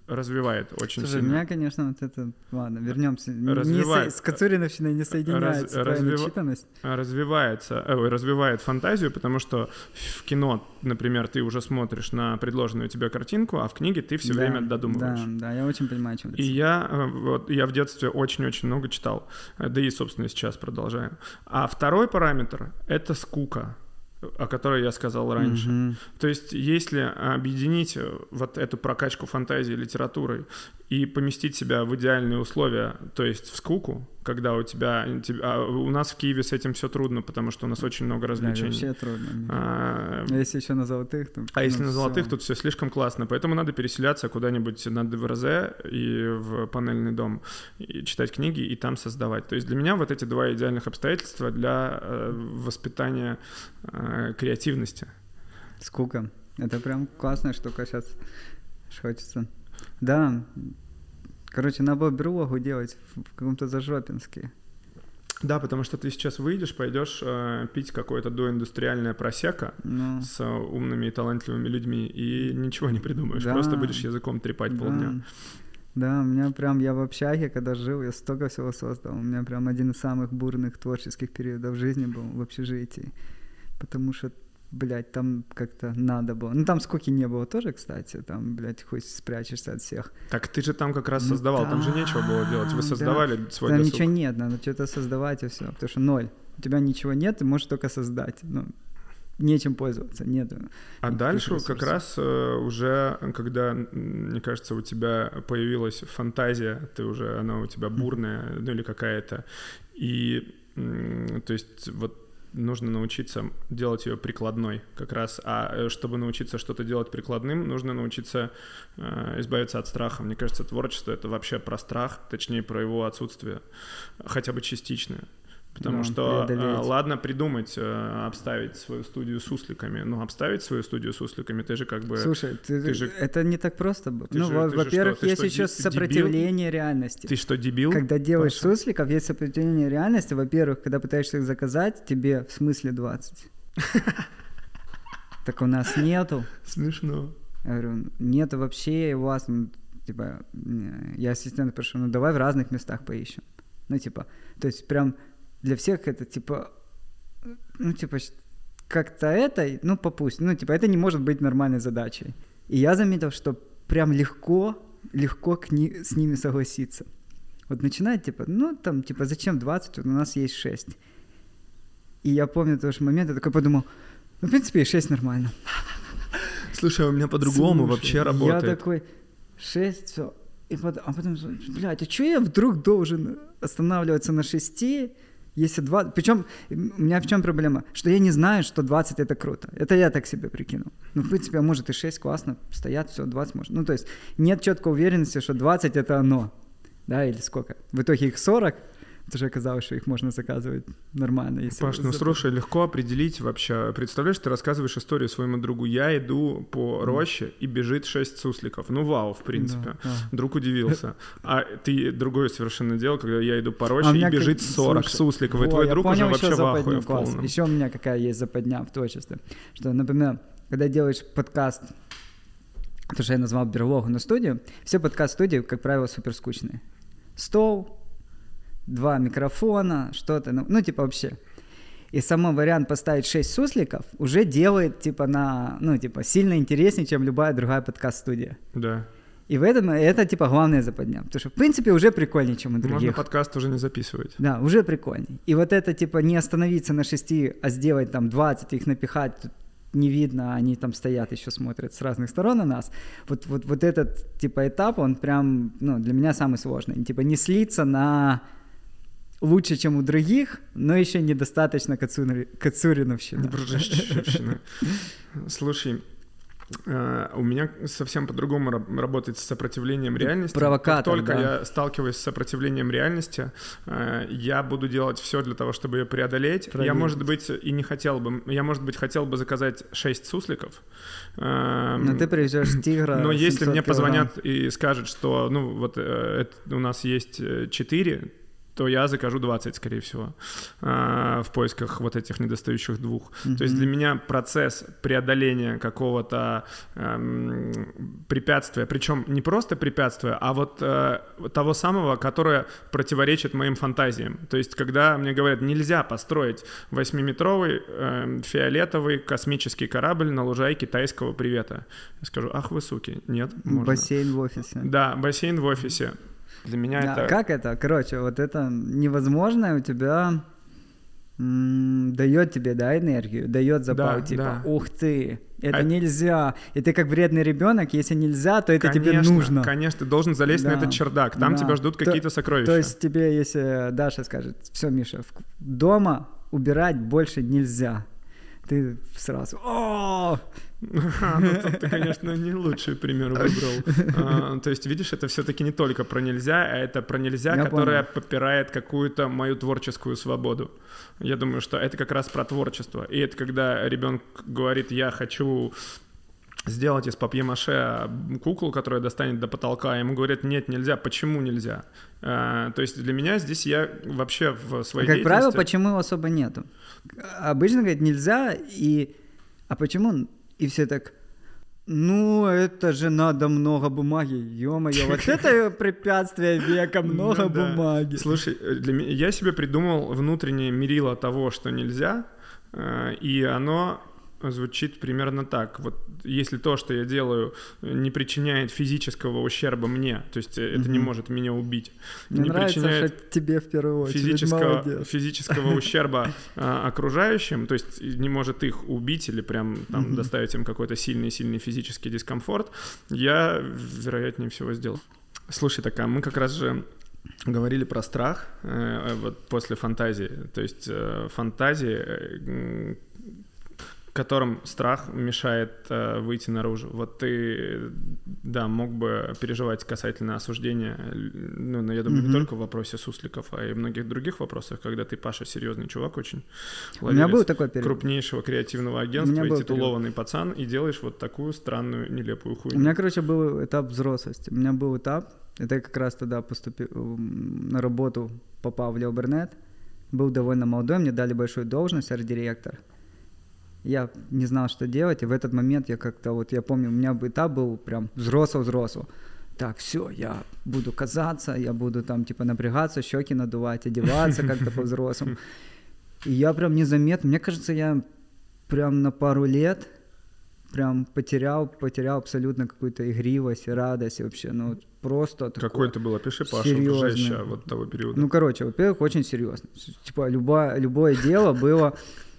развивает очень Слушай, сильно. меня, конечно, вот это... Ладно, вернемся. Не Развивает. со- С Кацуриновщиной не соединяется твоя развива- начитанность. развивается, э, развивает фантазию, потому что в кино, например, ты уже смотришь на предложенную тебе картинку, а в книге ты все Да, время додумываешь. Да, да, я очень понимаю, о чем ты. И я, э, вот, я в детстве очень-очень много читал, э, да и, собственно, сейчас продолжаю. А второй параметр — это скука о которой я сказал раньше. Мгм. То есть, если объединить э, вот эту прокачку фантазии литературой и поместить себя в идеальные условия, то есть в скуку, когда у тебя, а у нас в Киеве с этим все трудно, потому что у нас очень много развлечений. Да, вообще трудно. А, а если еще на золотых, то... А ну, если на золотых, тут все слишком классно, поэтому надо переселяться куда-нибудь на ДВРЗ и в панельный дом, и читать книги и там создавать. То есть для меня вот эти два идеальных обстоятельства для э, воспитания э, креативности. Скука. Это прям классная штука сейчас хочется. Да, короче, на берлогу делать в каком-то Зажопинске. Да, потому что ты сейчас выйдешь, пойдешь э, пить какое-то доиндустриальное просека ну. с умными и талантливыми людьми, и ничего не придумаешь, да. просто будешь языком трепать да. полдня. Да, у меня прям, я в общаге, когда жил, я столько всего создал. У меня прям один из самых бурных творческих периодов жизни был в общежитии. Потому что блядь, там как-то надо было. Ну, там сколько не было тоже, кстати, там, блядь, хоть спрячешься от всех. Так ты же там как раз ну создавал, да, там же нечего было делать, вы создавали да. свой Там досуг. ничего нет, надо что-то создавать и все, потому что ноль. У тебя ничего нет, ты можешь только создать. Ну, нечем пользоваться, нет. А дальше ресурсов. как раз э, уже, когда, мне кажется, у тебя появилась фантазия, ты уже, она у тебя бурная, ну или какая-то, и, то есть, вот нужно научиться делать ее прикладной как раз. А э, чтобы научиться что-то делать прикладным, нужно научиться э, избавиться от страха. Мне кажется, творчество — это вообще про страх, точнее, про его отсутствие, хотя бы частичное. Потому да, что, преодолеть. Э, ладно, придумать, э, обставить свою студию сусликами, но обставить свою студию сусликами, ты же как бы... Слушай, ты, ты же, это не так просто. Ты ну, во-первых, есть что, еще сопротивление дебил? реальности. Ты что, дебил? Когда делаешь Паша? сусликов, есть сопротивление реальности. Во-первых, когда пытаешься их заказать, тебе в смысле 20. Так у нас нету. Смешно. Я говорю, нету вообще у вас, ну, типа, я ассистента прошу, ну давай в разных местах поищем. Ну, типа, то есть прям для всех это типа, ну, типа, как-то это, ну, попусть, ну, типа, это не может быть нормальной задачей. И я заметил, что прям легко, легко к ни, с ними согласиться. Вот начинает, типа, ну, там, типа, зачем 20, вот у нас есть 6. И я помню тот же момент, я такой подумал, ну, в принципе, и 6 нормально. Слушай, а у меня по-другому вообще работает. Я такой, 6, все. И потом, а потом, блядь, а что я вдруг должен останавливаться на 6, если 20... Причем у меня в чем проблема? Что я не знаю, что 20 это круто. Это я так себе прикинул. Ну, в принципе, а может и 6 классно, стоят, все, 20 может. Ну, то есть нет четкой уверенности, что 20 это оно. Да, или сколько? В итоге их 40, уже оказалось, что их можно заказывать нормально. Если Паш, ну слушай, легко определить вообще. Представляешь, ты рассказываешь историю своему другу. Я иду по роще, и бежит шесть сусликов. Ну вау, в принципе. Да, да. Друг удивился. А ты другое совершенно дело, когда я иду по роще, а и бежит как... 40 слушай, сусликов. И твой друг уже вообще в ахуе в полном. Еще у меня какая есть западня в творчестве. Что, например, когда делаешь подкаст то, что я назвал берлогу на студию, все подкаст-студии, как правило, супер скучные. Стол, два микрофона, что-то, ну, ну, типа вообще. И самый вариант поставить 6 сусликов уже делает, типа, на, ну, типа, сильно интереснее, чем любая другая подкаст-студия. Да. И в этом это, типа, главное западня. Потому что, в принципе, уже прикольнее, чем у других. Можно подкаст уже не записывать. Да, уже прикольнее. И вот это, типа, не остановиться на 6, а сделать там 20, их напихать не видно, они там стоят, еще смотрят с разных сторон на нас. Вот, вот, вот этот, типа, этап, он прям, ну, для меня самый сложный. Типа, не слиться на лучше, чем у других, но еще недостаточно Кацури... Кацуриновщина. Слушай, Uh, у меня совсем по-другому работает с сопротивлением реальности. Провокатор, как только да. я сталкиваюсь с сопротивлением реальности, uh, я буду делать все для того, чтобы ее преодолеть. Проверить. Я, может быть, и не хотел бы, я, может быть, хотел бы заказать 6 сусликов. Uh, но ты привезешь тигра. Но если мне позвонят и скажут, что, ну, вот это, у нас есть 4, то я закажу 20, скорее всего, а, в поисках вот этих недостающих двух. Mm-hmm. То есть для меня процесс преодоления какого-то эм, препятствия, причем не просто препятствия, а вот э, того самого, которое противоречит моим фантазиям. То есть когда мне говорят, нельзя построить 8-метровый э, фиолетовый космический корабль на лужайке тайского привета. Я скажу, ах вы суки, нет, можно. Бассейн в офисе. Да, бассейн в офисе. Для меня да, это... Как это? Короче, вот это невозможное у тебя дает тебе, да, энергию, дает запал, Да, типа, да. ух ты, это А- нельзя. И ты как вредный ребенок, если нельзя, то это тебе Конечно, нужно. Конечно, ты должен залезть на Да. этот чердак. Там Да. тебя ждут То- какие-то сокровища. То есть тебе, если Даша скажет, все, Миша, дома убирать больше нельзя, ты сразу, о, ну тут ты, конечно, не лучший пример выбрал. А, То есть, видишь, это все-таки не только про нельзя, а это про нельзя, которая понял. попирает какую-то мою творческую свободу. Я думаю, что это как раз про творчество. И это когда ребенок говорит, я хочу сделать из папье-маше куклу, которая достанет до потолка, а ему говорят, нет, нельзя. Почему нельзя? А, То есть для меня здесь я вообще в своей как правило, почему его особо нету? Обычно говорят нельзя, и а почему? И все так, ну, это же надо много бумаги, ё-моё, вот это препятствие века, много Ну да. бумаги. Слушай, для меня, я себе придумал внутреннее мерило того, что нельзя, э, и оно звучит примерно так. Вот если то, что я делаю, не причиняет физического ущерба мне, то есть э, это не Мгм. может меня убить, Мне не нравится, причиняет тебе в первую очередь, физического, молодец. физического ущерба а, окружающим, то есть не может их убить или прям там доставить им какой-то сильный-сильный физический дискомфорт, я, вероятнее всего, сделал. Слушай, так, а мы как раз же говорили про страх э, вот после фантазии, то есть э, фантазии, э, которым страх мешает э, выйти наружу. Вот ты, да, мог бы переживать касательно осуждения, л- ну, но я думаю, не Мгм. только в вопросе сусликов, а и многих других вопросах, когда ты, Паша, серьезный чувак очень, У меня был такой период. крупнейшего креативного У агентства и титулованный пацан, и делаешь вот такую странную, нелепую У хуйню. меня, короче, был этап взрослости. У меня был этап, это я как раз тогда поступил на работу, попал в Леобернет. Был довольно молодой, мне дали большую должность, арт-директор. Я не знал, что делать, и в этот момент я как-то, вот я помню, у меня бы этап был прям взрослый-взрослый. Так, все, я буду казаться, я буду там типа напрягаться, щеки надувать, одеваться как-то по-взрослому. И я прям незаметно, мне кажется, я прям на пару лет прям потерял, потерял абсолютно какую-то игривость радость вообще, ну просто такое- Какой это был? Опиши, Паша, серьезный. жестче вот того периода. Ну, короче, во-первых, очень серьезно. Типа, любое, любое дело было,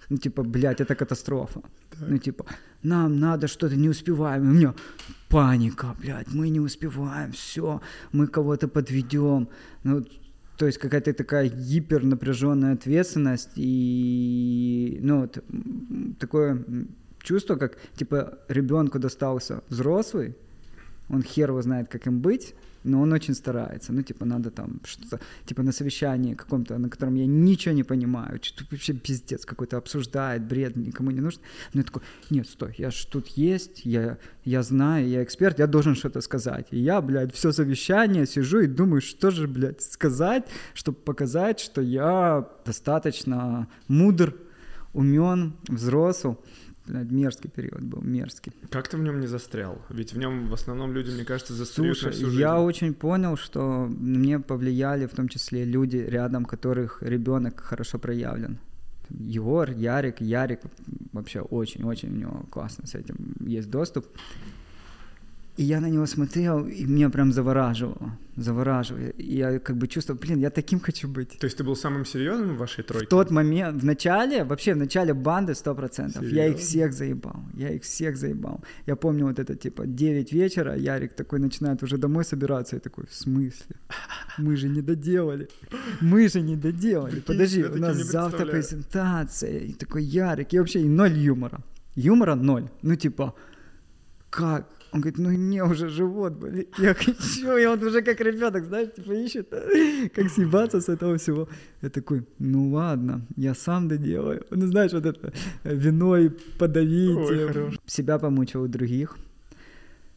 ну, типа, блядь, это катастрофа. Ну, типа, нам надо что-то, не успеваем. И у меня паника, блядь, мы не успеваем, все, мы кого-то подведем. Ну, то есть какая-то такая гипернапряженная ответственность и, ну, вот, такое чувство, как, типа, ребенку достался взрослый, он хер его знает, как им быть, но он очень старается. Ну, типа, надо там что-то, типа, на совещании каком-то, на котором я ничего не понимаю, что-то вообще пиздец какой-то обсуждает, бред, никому не нужен. Но я такой, нет, стой, я ж тут есть, я, я знаю, я эксперт, я должен что-то сказать. И я, блядь, все совещание сижу и думаю, что же, блядь, сказать, чтобы показать, что я достаточно мудр, умен, взрослый. Блядь, мерзкий период был, мерзкий. Как ты в нем не застрял? Ведь в нем в основном люди, мне кажется, застряют Слушай, на всю жизнь. я очень понял, что мне повлияли в том числе люди рядом, которых ребенок хорошо проявлен. Егор, Ярик, Ярик вообще очень-очень у него классно с этим есть доступ. И я на него смотрел, и меня прям завораживало, завораживало. И я как бы чувствовал, блин, я таким хочу быть. То есть ты был самым серьезным в вашей тройке? В тот момент, в начале, вообще в начале банды 100%, я их Серьезно? всех заебал, я их всех заебал. Я помню вот это, типа, 9 вечера, Ярик такой начинает уже домой собираться, и такой, в смысле? Мы же не доделали, мы же не доделали. Прикинь, Подожди, я у нас завтра презентация, и такой Ярик, и вообще и ноль юмора. Юмора ноль. Ну, типа, как? Он говорит, ну мне уже живот болит, я хочу, и он уже как ребенок, знаешь, типа ищет, как съебаться с этого всего. Я такой, ну ладно, я сам доделаю. Ну знаешь, вот это э, виной подавить, Ой, э, себя помучил у других.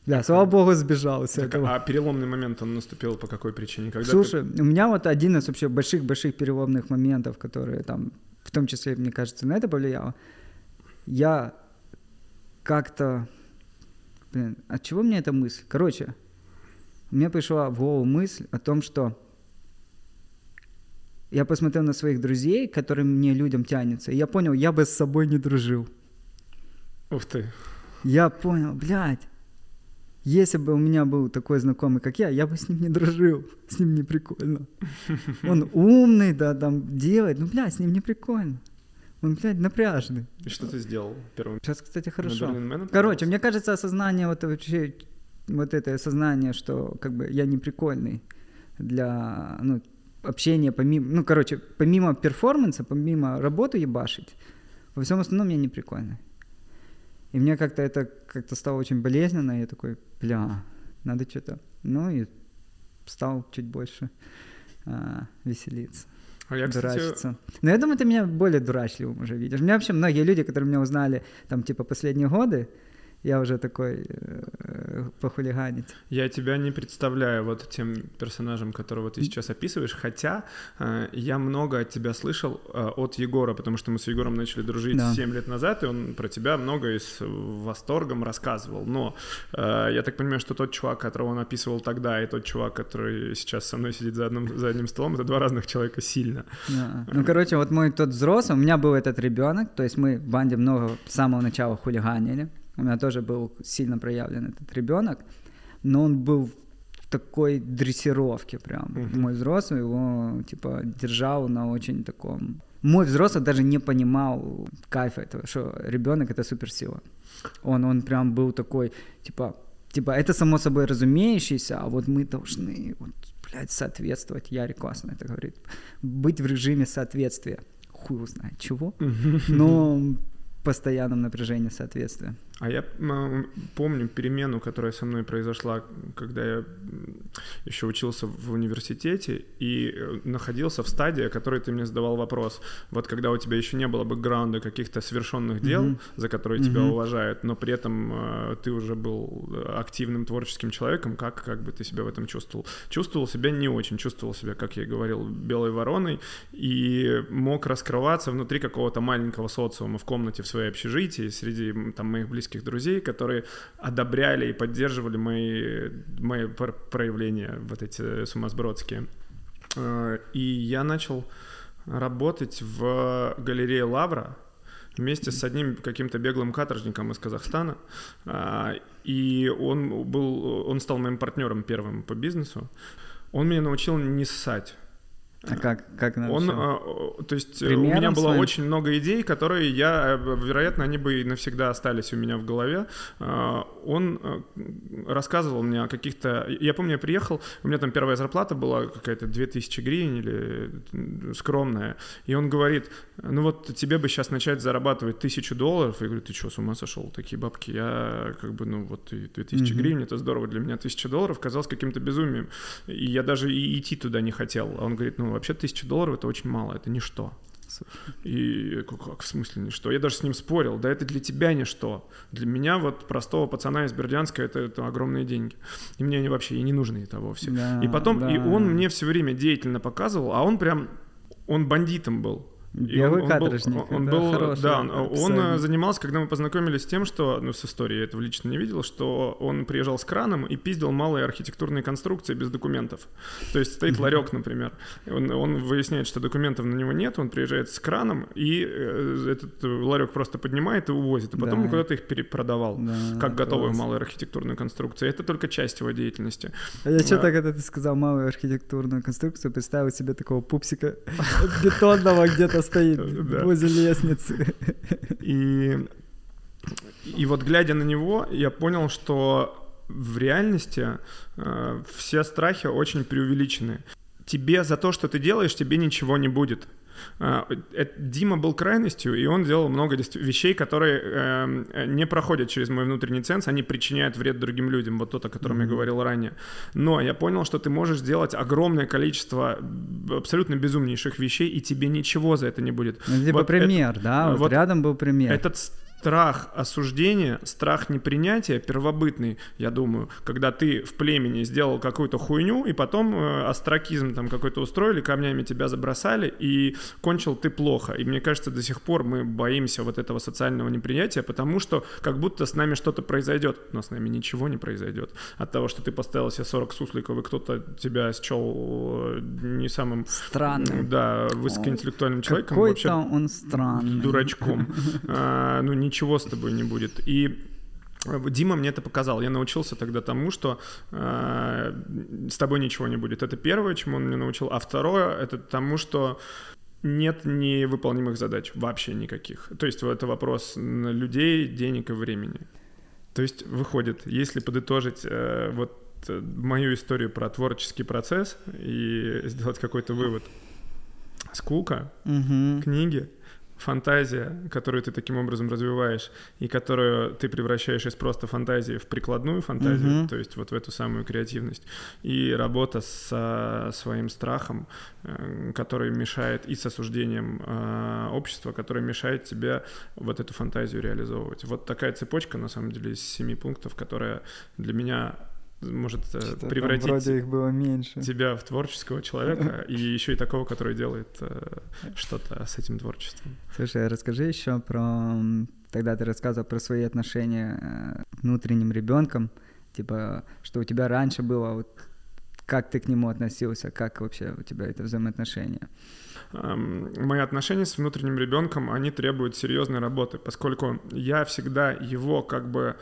Да, слава богу, сбежал с Так, этого. а переломный момент он наступил по какой причине? Когда Слушай, у меня вот один из вообще больших-больших переломных моментов, которые там, в том числе, мне кажется, на это повлияло. Я как-то... Блин, от чего мне эта мысль? Короче, мне пришла в голову мысль о том, что я посмотрел на своих друзей, к которым мне людям тянется, и я понял, я бы с собой не дружил. Ух ты. Я понял, блядь, если бы у меня был такой знакомый, как я, я бы с ним не дружил. С ним не прикольно. Он умный, да, там делает. Ну, блядь, с ним не прикольно. Он, блядь, напряжный. И что ты сделал первым? Сейчас, кстати, хорошо. Короче, мне кажется, осознание вот вообще, вот это осознание, что как бы я не прикольный для, ну, общения помимо, ну, короче, помимо перформанса, помимо работы ебашить, во всем остальном я не прикольный. И мне как-то это как-то стало очень болезненно, и я такой, бля, надо что-то. Ну и стал чуть больше а, веселиться. А я, кстати... дурачиться. Но я думаю, ты меня более дурачливым уже видишь. У меня вообще многие люди, которые меня узнали там типа последние годы, я уже такой э, похулиганить. Я тебя не представляю вот тем персонажем, которого ты сейчас описываешь, хотя э, я много от тебя слышал э, от Егора, потому что мы с Егором начали дружить да. 7 лет назад, и он про тебя много и с восторгом рассказывал. Но э, я так понимаю, что тот чувак, которого он описывал тогда, и тот чувак, который сейчас со мной сидит за, одним за одним столом, это два разных человека сильно. Да. Ну, короче, вот мой тот взрослый, у меня был этот ребенок, то есть мы в банде много с самого начала хулиганили. У меня тоже был сильно проявлен этот ребенок, но он был в такой дрессировке прям. Uh-huh. Мой взрослый его типа держал на очень таком. Мой взрослый даже не понимал кайфа этого, что ребенок это суперсила. Он, он прям был такой, типа, типа, это само собой разумеющееся, а вот мы должны, вот, блядь, соответствовать. Яри классно это говорит. Быть в режиме соответствия. Хуй знает чего. Но постоянном напряжении соответствия. А я помню перемену, которая со мной произошла, когда я еще учился в университете и э, находился в стадии, о которой ты мне задавал вопрос. Вот когда у тебя еще не было бэкграунда каких-то совершенных дел, mm-hmm. за которые mm-hmm. тебя уважают, но при этом э, ты уже был активным творческим человеком, как, как бы ты себя в этом чувствовал? Чувствовал себя не очень, чувствовал себя, как я говорил, белой вороной и мог раскрываться внутри какого-то маленького социума в комнате в своей общежитии среди там моих близких близких друзей, которые одобряли и поддерживали мои, мои проявления, вот эти сумасбродские. Э, и я начал работать в галерее «Лавра», вместе с одним каким-то беглым каторжником из Казахстана. Э, и он, был, он стал моим партнером первым по бизнесу. Он меня научил не ссать. А как, как Он, а, то есть Примером у меня было своим? очень много идей, которые я, вероятно, они бы навсегда остались у меня в голове. А, он а, рассказывал мне о каких-то... Я помню, я приехал, у меня там первая зарплата была какая-то 2000 гривен или скромная, и он говорит, ну вот тебе бы сейчас начать зарабатывать тысячу долларов. Я говорю, ты что, с ума сошел? Такие бабки, я как бы, ну вот и 2000 mm-hmm. гривен, это здорово для меня. Тысяча долларов казалось каким-то безумием. И я даже и идти туда не хотел. А он говорит, ну вообще тысяча долларов это очень мало, это ничто. И как, в смысле ничто? Я даже с ним спорил, да это для тебя ничто. Для меня вот простого пацана из Бердянска это, это огромные деньги. И мне они вообще и не нужны это вовсе. Да, и потом, да. и он мне все время деятельно показывал, а он прям, он бандитом был. Белый он, каторжник. Он был, он был да, он, он занимался, когда мы познакомились с тем, что, ну, с историей я этого лично не видел, что он приезжал с краном и пиздил малые архитектурные конструкции без документов. То есть стоит ларек, например, он, он выясняет, что документов на него нет, он приезжает с краном и э, этот ларек просто поднимает и увозит, и потом да. он куда-то их перепродавал, да, как готовую малую архитектурную конструкцию. Это только часть его деятельности. А я что-то, когда ты сказал малую архитектурную конструкцию, представил себе такого пупсика бетонного где-то стоит возле лестницы. И, и вот глядя на него, я понял, что в реальности э, все страхи очень преувеличены. Тебе за то, что ты делаешь, тебе ничего не будет. А, Дима был крайностью, и он делал много вещей, которые э, не проходят через мой внутренний ценз, они причиняют вред другим людям, вот тот, о котором mm-hmm. я говорил ранее. Но я понял, что ты можешь сделать огромное количество абсолютно безумнейших вещей, и тебе ничего за это не будет. Ну, типа вот пример, это, да? Вот, вот рядом был пример. Этот страх осуждения, страх непринятия первобытный, я думаю, когда ты в племени сделал какую-то хуйню, и потом э, астракизм там какой-то устроили, камнями тебя забросали, и кончил ты плохо. И мне кажется, до сих пор мы боимся вот этого социального непринятия, потому что как будто с нами что-то произойдет, но с нами ничего не произойдет. От того, что ты поставил себе 40 сусликов, и кто-то тебя счел э, не самым... Странным. Да, высокоинтеллектуальным человеком. Какой-то он странный. Дурачком. А, ну, не ничего с тобой не будет. И э, Дима мне это показал. Я научился тогда тому, что э, с тобой ничего не будет. Это первое, чему он меня научил. А второе, это тому, что нет невыполнимых задач, вообще никаких. То есть это вопрос людей, денег и времени. То есть выходит, если подытожить э, вот э, мою историю про творческий процесс и сделать какой-то вывод. Скука, угу. книги, фантазия, которую ты таким образом развиваешь, и которую ты превращаешь из просто фантазии в прикладную фантазию, mm-hmm. то есть вот в эту самую креативность, и работа со своим страхом, э, который мешает, и с осуждением э, общества, который мешает тебе вот эту фантазию реализовывать. Вот такая цепочка, на самом деле, из семи пунктов, которая для меня может э, Что-то превратить вроде их было меньше. тебя в творческого человека и еще и такого, который делает э, что-то с этим творчеством. Слушай, расскажи еще про... Тогда ты рассказывал про свои отношения э, внутренним ребенком, типа, что у тебя раньше было, вот как ты к нему относился, как вообще у тебя это взаимоотношения? Эм, мои отношения с внутренним ребенком, они требуют серьезной работы, поскольку я всегда его как бы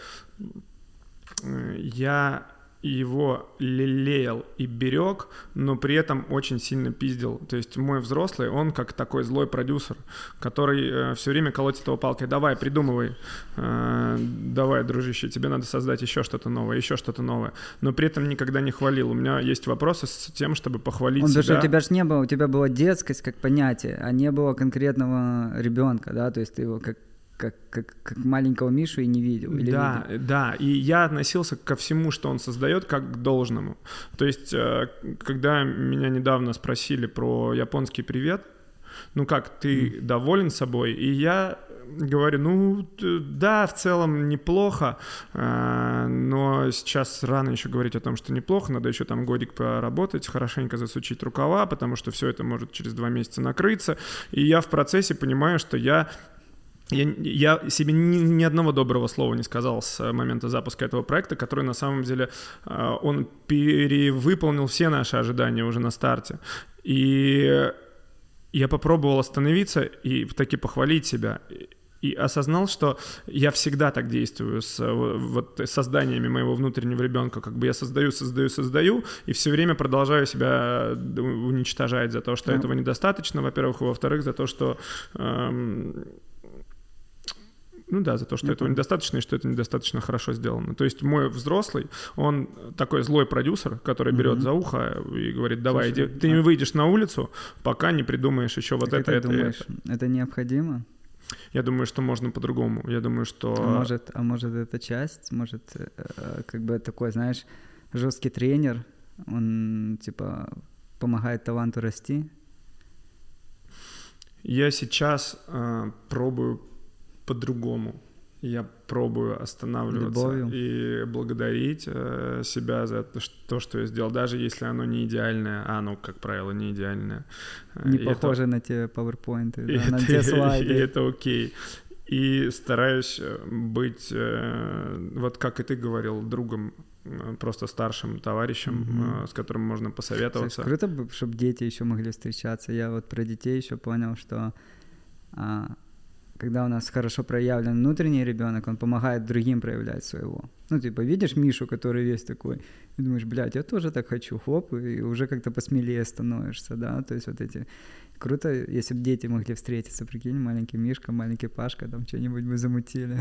я его лелеял и берег, но при этом очень сильно пиздил. То есть мой взрослый, он как такой злой продюсер, который э, все время колотит его палкой. Давай, придумывай, э, давай, дружище, тебе надо создать еще что-то новое, еще что-то новое. Но при этом никогда не хвалил. У меня есть вопросы с тем, чтобы похвалить он, себя. Даже у тебя же не было, у тебя была детскость как понятие, а не было конкретного ребенка, да, то есть ты его как как, как, как маленького Мишу и не видел. Или да, видел? да, и я относился ко всему, что он создает, как к должному. То есть, э, когда меня недавно спросили про японский привет, ну как, ты mm. доволен собой? И я говорю, ну да, в целом неплохо, э, но сейчас рано еще говорить о том, что неплохо, надо еще там годик поработать, хорошенько засучить рукава, потому что все это может через два месяца накрыться. И я в процессе понимаю, что я я, я себе ни, ни одного доброго слова не сказал с момента запуска этого проекта, который на самом деле э, он перевыполнил все наши ожидания уже на старте. И я попробовал остановиться и таки похвалить себя. И осознал, что я всегда так действую с вот, созданиями моего внутреннего ребенка. Как бы я создаю, создаю, создаю, и все время продолжаю себя уничтожать за то, что mm. этого недостаточно, во-первых, и во-вторых, за то, что эм, ну да, за то, что Я этого недостаточно и что это недостаточно хорошо сделано. То есть мой взрослый, он такой злой продюсер, который берет mm-hmm. за ухо и говорит, давай, Слушай, иди, ты не выйдешь на улицу, пока не придумаешь еще вот это, это, думаешь, это. Это необходимо? Я думаю, что можно по-другому. Я думаю, что... А может, а может это часть, может, э, как бы такой, знаешь, жесткий тренер, он типа помогает таланту расти? Я сейчас э, пробую по-другому. Я пробую останавливаться Любовью. и благодарить э, себя за то, что я сделал, даже если оно не идеальное, а оно, как правило, не идеальное. Не и похоже это... на те PowerPoint, да, на те слайды. И это окей. И стараюсь э, быть, э, вот как и ты говорил, другом э, просто старшим товарищем, mm-hmm. с которым можно посоветоваться. Кстати, круто, чтобы дети еще могли встречаться. Я вот про детей еще понял, что а, когда у нас хорошо проявлен внутренний ребенок, он помогает другим проявлять своего. Ну, типа, видишь Мишу, который весь такой, и думаешь, блядь, я тоже так хочу, хоп, и уже как-то посмелее становишься, да, то есть вот эти... Круто, если бы дети могли встретиться, прикинь, маленький Мишка, маленький Пашка, там что-нибудь бы замутили.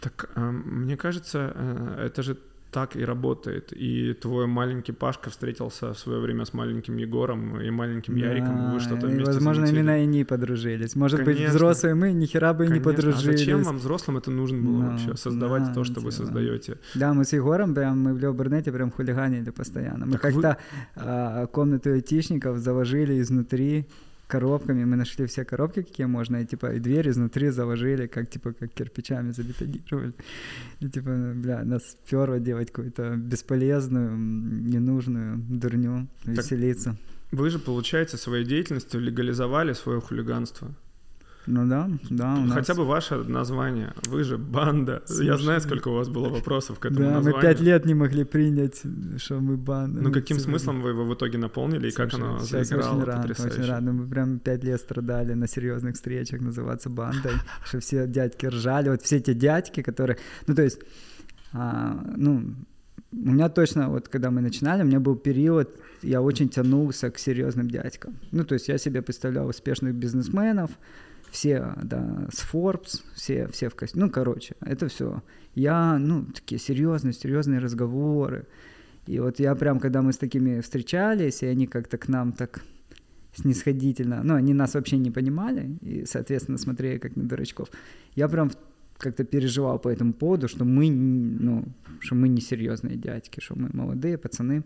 Так, а, мне кажется, э, это же так и работает. И твой маленький Пашка встретился в свое время с маленьким Егором и маленьким да, Яриком, и вы что-то вместе Возможно, замутили. именно они подружились. Может Конечно. быть, взрослые мы ни хера бы Конечно. не подружились. А зачем вам, взрослым, это нужно было no, вообще? Создавать no, то, что вы создаете. Да, мы с Егором прям, мы в Леобернете прям хулиганили постоянно. Мы как-то вы... а, комнату айтишников заложили изнутри коробками, мы нашли все коробки, какие можно, и типа и дверь изнутри заложили, как типа как кирпичами забетонировали. И типа, бля, нас перло делать какую-то бесполезную, ненужную дурню, веселиться. вы же, получается, своей деятельностью легализовали свое хулиганство. Ну да, да. У Хотя нас... бы ваше название. Вы же банда. Слушай, Я знаю, сколько у вас было вопросов к этому да, названию. мы пять лет не могли принять, что мы банда. Ну каким смыслом вы его в итоге наполнили и как оно заиграло? Очень рад, очень рад. Ну, мы прям пять лет страдали на серьезных встречах называться бандой, что все дядьки ржали. Вот все эти дядьки, которые... Ну то есть, а, ну, у меня точно, вот когда мы начинали, у меня был период, я очень тянулся к серьезным дядькам. Ну, то есть я себе представлял успешных бизнесменов, все, да, с Forbes, все, все в костюме. Ну, короче, это все. Я, ну, такие серьезные, серьезные разговоры. И вот я прям, когда мы с такими встречались, и они как-то к нам так снисходительно, ну, они нас вообще не понимали, и, соответственно, смотрели как на дурачков. Я прям как-то переживал по этому поводу, что мы, ну, что мы не серьезные дядьки, что мы молодые пацаны.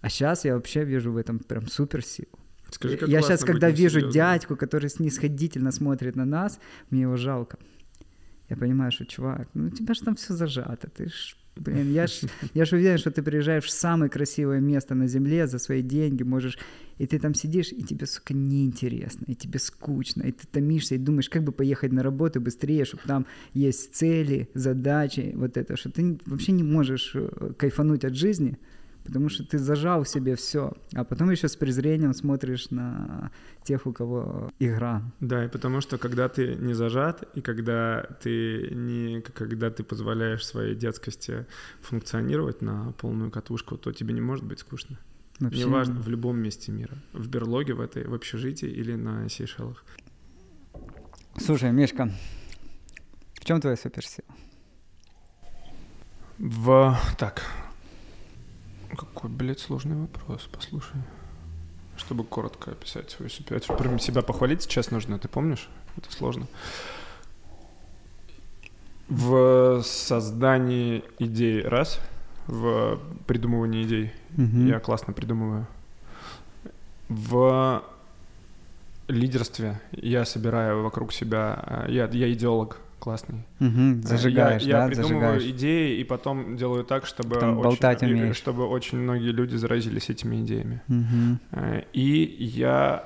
А сейчас я вообще вижу в этом прям супер силу. Скажи, как я сейчас, когда вижу дядьку, который снисходительно смотрит на нас, мне его жалко. Я понимаю, что, чувак, ну у тебя же там все зажато, ты ж Блин, я ж, я ж уверен, что ты приезжаешь в самое красивое место на земле за свои деньги, можешь, и ты там сидишь, и тебе, сука, неинтересно, и тебе скучно, и ты томишься, и думаешь, как бы поехать на работу быстрее, чтобы там есть цели, задачи, вот это, что ты вообще не можешь э, кайфануть от жизни, потому что ты зажал в себе все, а потом еще с презрением смотришь на тех, у кого игра. Да, и потому что когда ты не зажат, и когда ты не, когда ты позволяешь своей детскости функционировать на полную катушку, то тебе не может быть скучно. Вообще... Неважно, в любом месте мира. В берлоге, в этой, в общежитии или на Сейшелах. Слушай, Мишка, в чем твоя суперсила? В... Так, какой, блядь, сложный вопрос, послушай. Чтобы коротко описать свою. Прям себя похвалить сейчас нужно, ты помнишь? Это сложно. В создании идей раз, в придумывании идей угу. я классно придумываю. В лидерстве я собираю вокруг себя, я, я идеолог, классный. Угу, зажигаешь, я, да? Я придумываю зажигаешь. идеи и потом делаю так, чтобы потом очень, чтобы очень многие люди заразились этими идеями. Угу. И я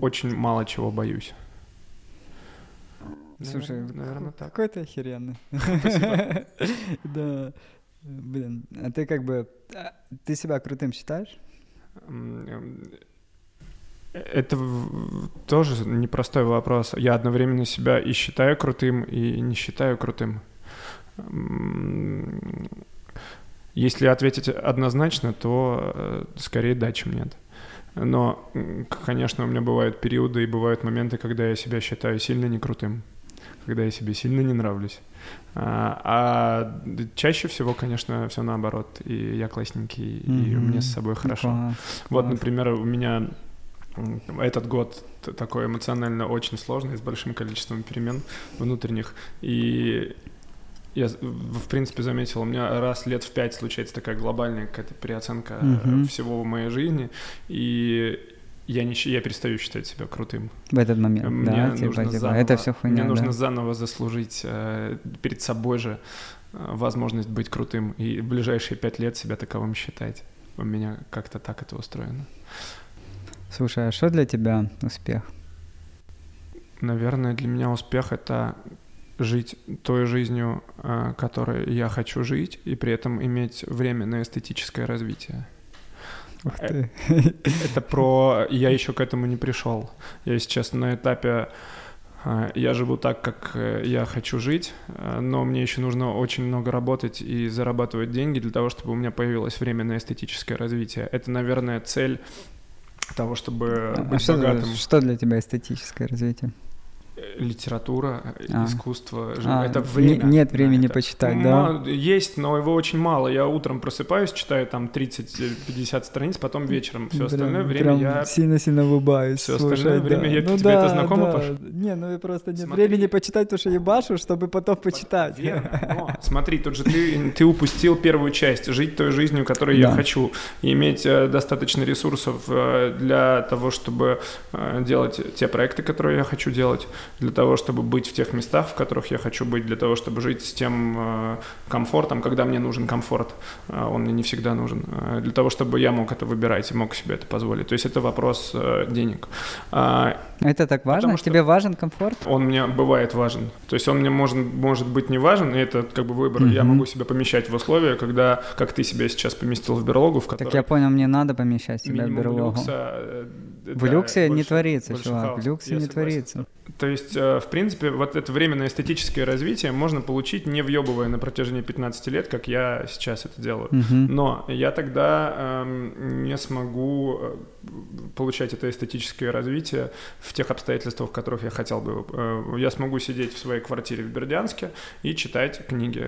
очень мало чего боюсь. Слушай, наверное, так. Какой ты охеренный. Да. Блин, а ты как бы... А, ты себя крутым считаешь? Это тоже непростой вопрос. Я одновременно себя и считаю крутым, и не считаю крутым. Если ответить однозначно, то э, скорее да, чем нет. Но, конечно, у меня бывают периоды и бывают моменты, когда я себя считаю сильно не крутым, когда я себе сильно не нравлюсь. А, а чаще всего, конечно, все наоборот. И я классненький, mm-hmm. и мне с собой хорошо. Класс, вот, класс. например, у меня этот год такой эмоционально очень сложный, с большим количеством перемен внутренних. И я, в принципе, заметил, у меня раз лет в пять случается такая глобальная какая-то переоценка mm-hmm. всего в моей жизни. И я, не, я перестаю считать себя крутым. В этот момент, мне да, типа, нужно типа, заново, это все хуйня, Мне нужно да? заново заслужить э, перед собой же э, возможность быть крутым и в ближайшие пять лет себя таковым считать. У меня как-то так это устроено. Слушай, а что для тебя успех? Наверное, для меня успех — это жить той жизнью, э, которой я хочу жить, и при этом иметь время на эстетическое развитие. Ух ты. Это про... Я еще к этому не пришел. Я сейчас на этапе... Э, я живу так, как э, я хочу жить, но мне еще нужно очень много работать и зарабатывать деньги для того, чтобы у меня появилось время на эстетическое развитие. Это, наверное, цель того, чтобы а быть что, богатым. Что для тебя эстетическое развитие? Литература, а. искусство, а, это время. Нет времени это. почитать, да? Есть, но его очень мало. Я утром просыпаюсь, читаю там 30-50 страниц, потом вечером. Все остальное время прям я... сильно-сильно улыбаюсь. Все остальное Слушай, время да. я... Ну, Тебе да, это знакомо, да. Паш? Не, ну просто нет смотри. времени почитать то, что ебашу, чтобы потом почитать. Верно, но смотри, тут же ты, ты упустил первую часть. Жить той жизнью, которой да. я хочу. Иметь э, достаточно ресурсов э, для того, чтобы э, делать те проекты, которые я хочу делать для того, чтобы быть в тех местах, в которых я хочу быть, для того, чтобы жить с тем э, комфортом, когда мне нужен комфорт, э, он мне не всегда нужен, э, для того, чтобы я мог это выбирать и мог себе это позволить. То есть это вопрос денег. А, это так важно? Что Тебе важен комфорт? Он мне бывает важен. То есть он мне может, может быть не важен, и это как бы выбор. Mm-hmm. Я могу себя помещать в условия, когда, как ты себя сейчас поместил в берлогу, в которой... Так я понял, мне надо помещать себя в берлогу. Люкса, в люксе не творится, чувак, в люксе не творится. То есть, э, в принципе, вот это временное эстетическое развитие можно получить, не въебывая на протяжении 15 лет, как я сейчас это делаю. Угу. Но я тогда эм, не смогу э, получать это эстетическое развитие в тех обстоятельствах, в которых я хотел бы. Э, я смогу сидеть в своей квартире в Бердянске и читать книги,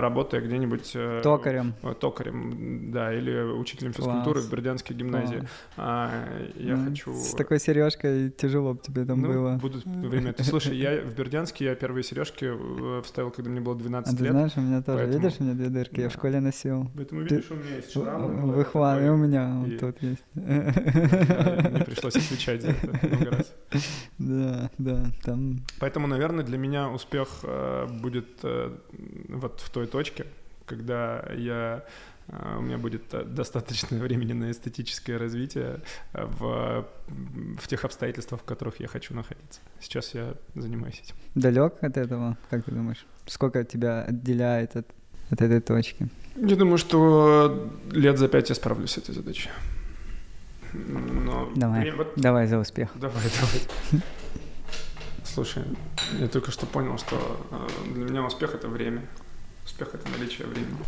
работая где-нибудь... Токарем. Токарем, да, или учителем физкультуры Класс. в Бердянской гимназии. А, я ну, хочу... С такой сережкой тяжело бы тебе там ну, было. Будут время. Ты слушай, я в Бердянске, я первые сережки э, вставил, когда мне было 12 а ты лет. знаешь, у меня тоже, поэтому... видишь, у меня две дырки, да. я в школе носил. Поэтому видишь, у меня есть шрам. Выхват, и у меня и... тут есть. Мне пришлось отвечать за это много раз. Да, да, там... Поэтому, наверное, для меня успех э, будет э, вот в той точке, когда я у меня будет достаточно времени на эстетическое развитие в, в тех обстоятельствах, в которых я хочу находиться. Сейчас я занимаюсь этим. Далек от этого, как ты думаешь? Сколько тебя отделяет от, от этой точки? Я думаю, что лет за пять я справлюсь с этой задачей. Но давай, вот... давай за успех. Давай, давай. Слушай, я только что понял, что для меня успех — это время. Успех — это наличие времени.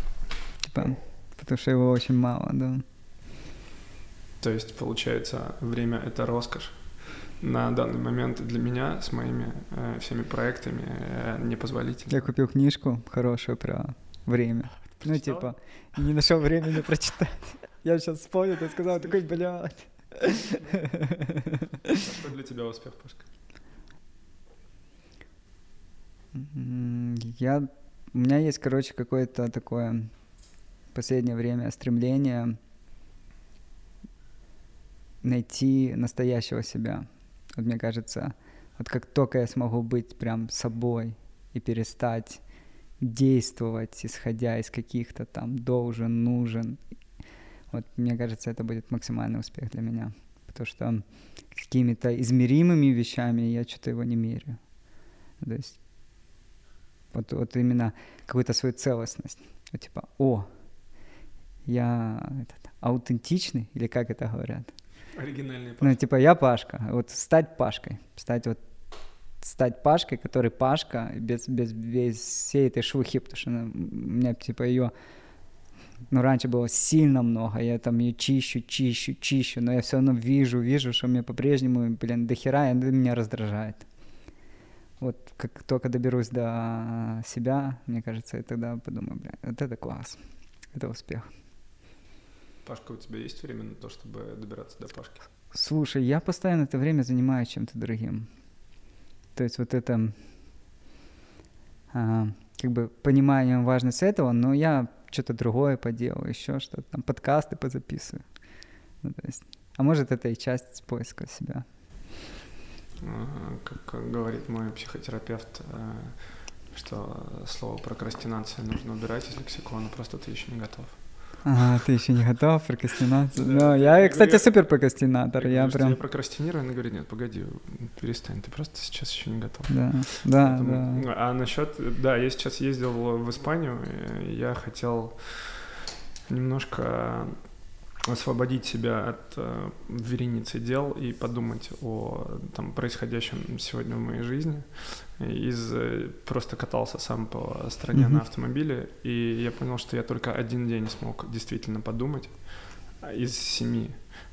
Типа, потому что его очень мало, да. То есть, получается, время — это роскошь. На данный момент для меня с моими э, всеми проектами э, непозволительно. Я купил книжку хорошую про время. Ну, типа, не нашел времени прочитать. Я сейчас вспомнил, ты сказал, такой, блядь. А что для тебя успех, Пашка? Я... У меня есть, короче, какое-то такое последнее время стремление найти настоящего себя. Вот мне кажется, вот как только я смогу быть прям собой и перестать действовать, исходя из каких-то там должен, нужен, вот мне кажется, это будет максимальный успех для меня. Потому что какими-то измеримыми вещами я что-то его не меряю. То есть вот, вот именно какую-то свою целостность. Вот типа, о, я этот, аутентичный, или как это говорят? Оригинальный Пашка. Ну, типа, я Пашка. Вот стать Пашкой. Стать вот стать Пашкой, который Пашка, без, без, без всей этой шухи, потому что ну, у меня, типа, ее ну, раньше было сильно много, я там ее чищу, чищу, чищу, но я все равно вижу, вижу, что мне по-прежнему, блин, дохера, и это меня раздражает. Вот как только доберусь до себя, мне кажется, я тогда подумаю, блин, вот это класс, это успех. Пашка, у тебя есть время на то, чтобы добираться до Пашки? Слушай, я постоянно это время занимаю чем-то другим. То есть вот это а, как бы пониманием важность этого, но я что-то другое поделаю, еще что-то, там подкасты позаписываю. Ну, то есть, а может это и часть поиска себя. Как, как говорит мой психотерапевт, э, что слово прокрастинация нужно убирать из лексикона, просто ты еще не готов. Ага, ты еще не готов прокрастинацию. Да, ну, я, кстати, я, супер прокрастинатор. Я, я прям... Я прокрастинирую, она говорит, нет, погоди, перестань, ты просто сейчас еще не готов. Да, да, Поэтому... да. А насчет, да, я сейчас ездил в Испанию, я хотел немножко освободить себя от э, вереницы дел и подумать о там, происходящем сегодня в моей жизни. Из, э, просто катался сам по стране mm-hmm. на автомобиле, и я понял, что я только один день смог действительно подумать из семи.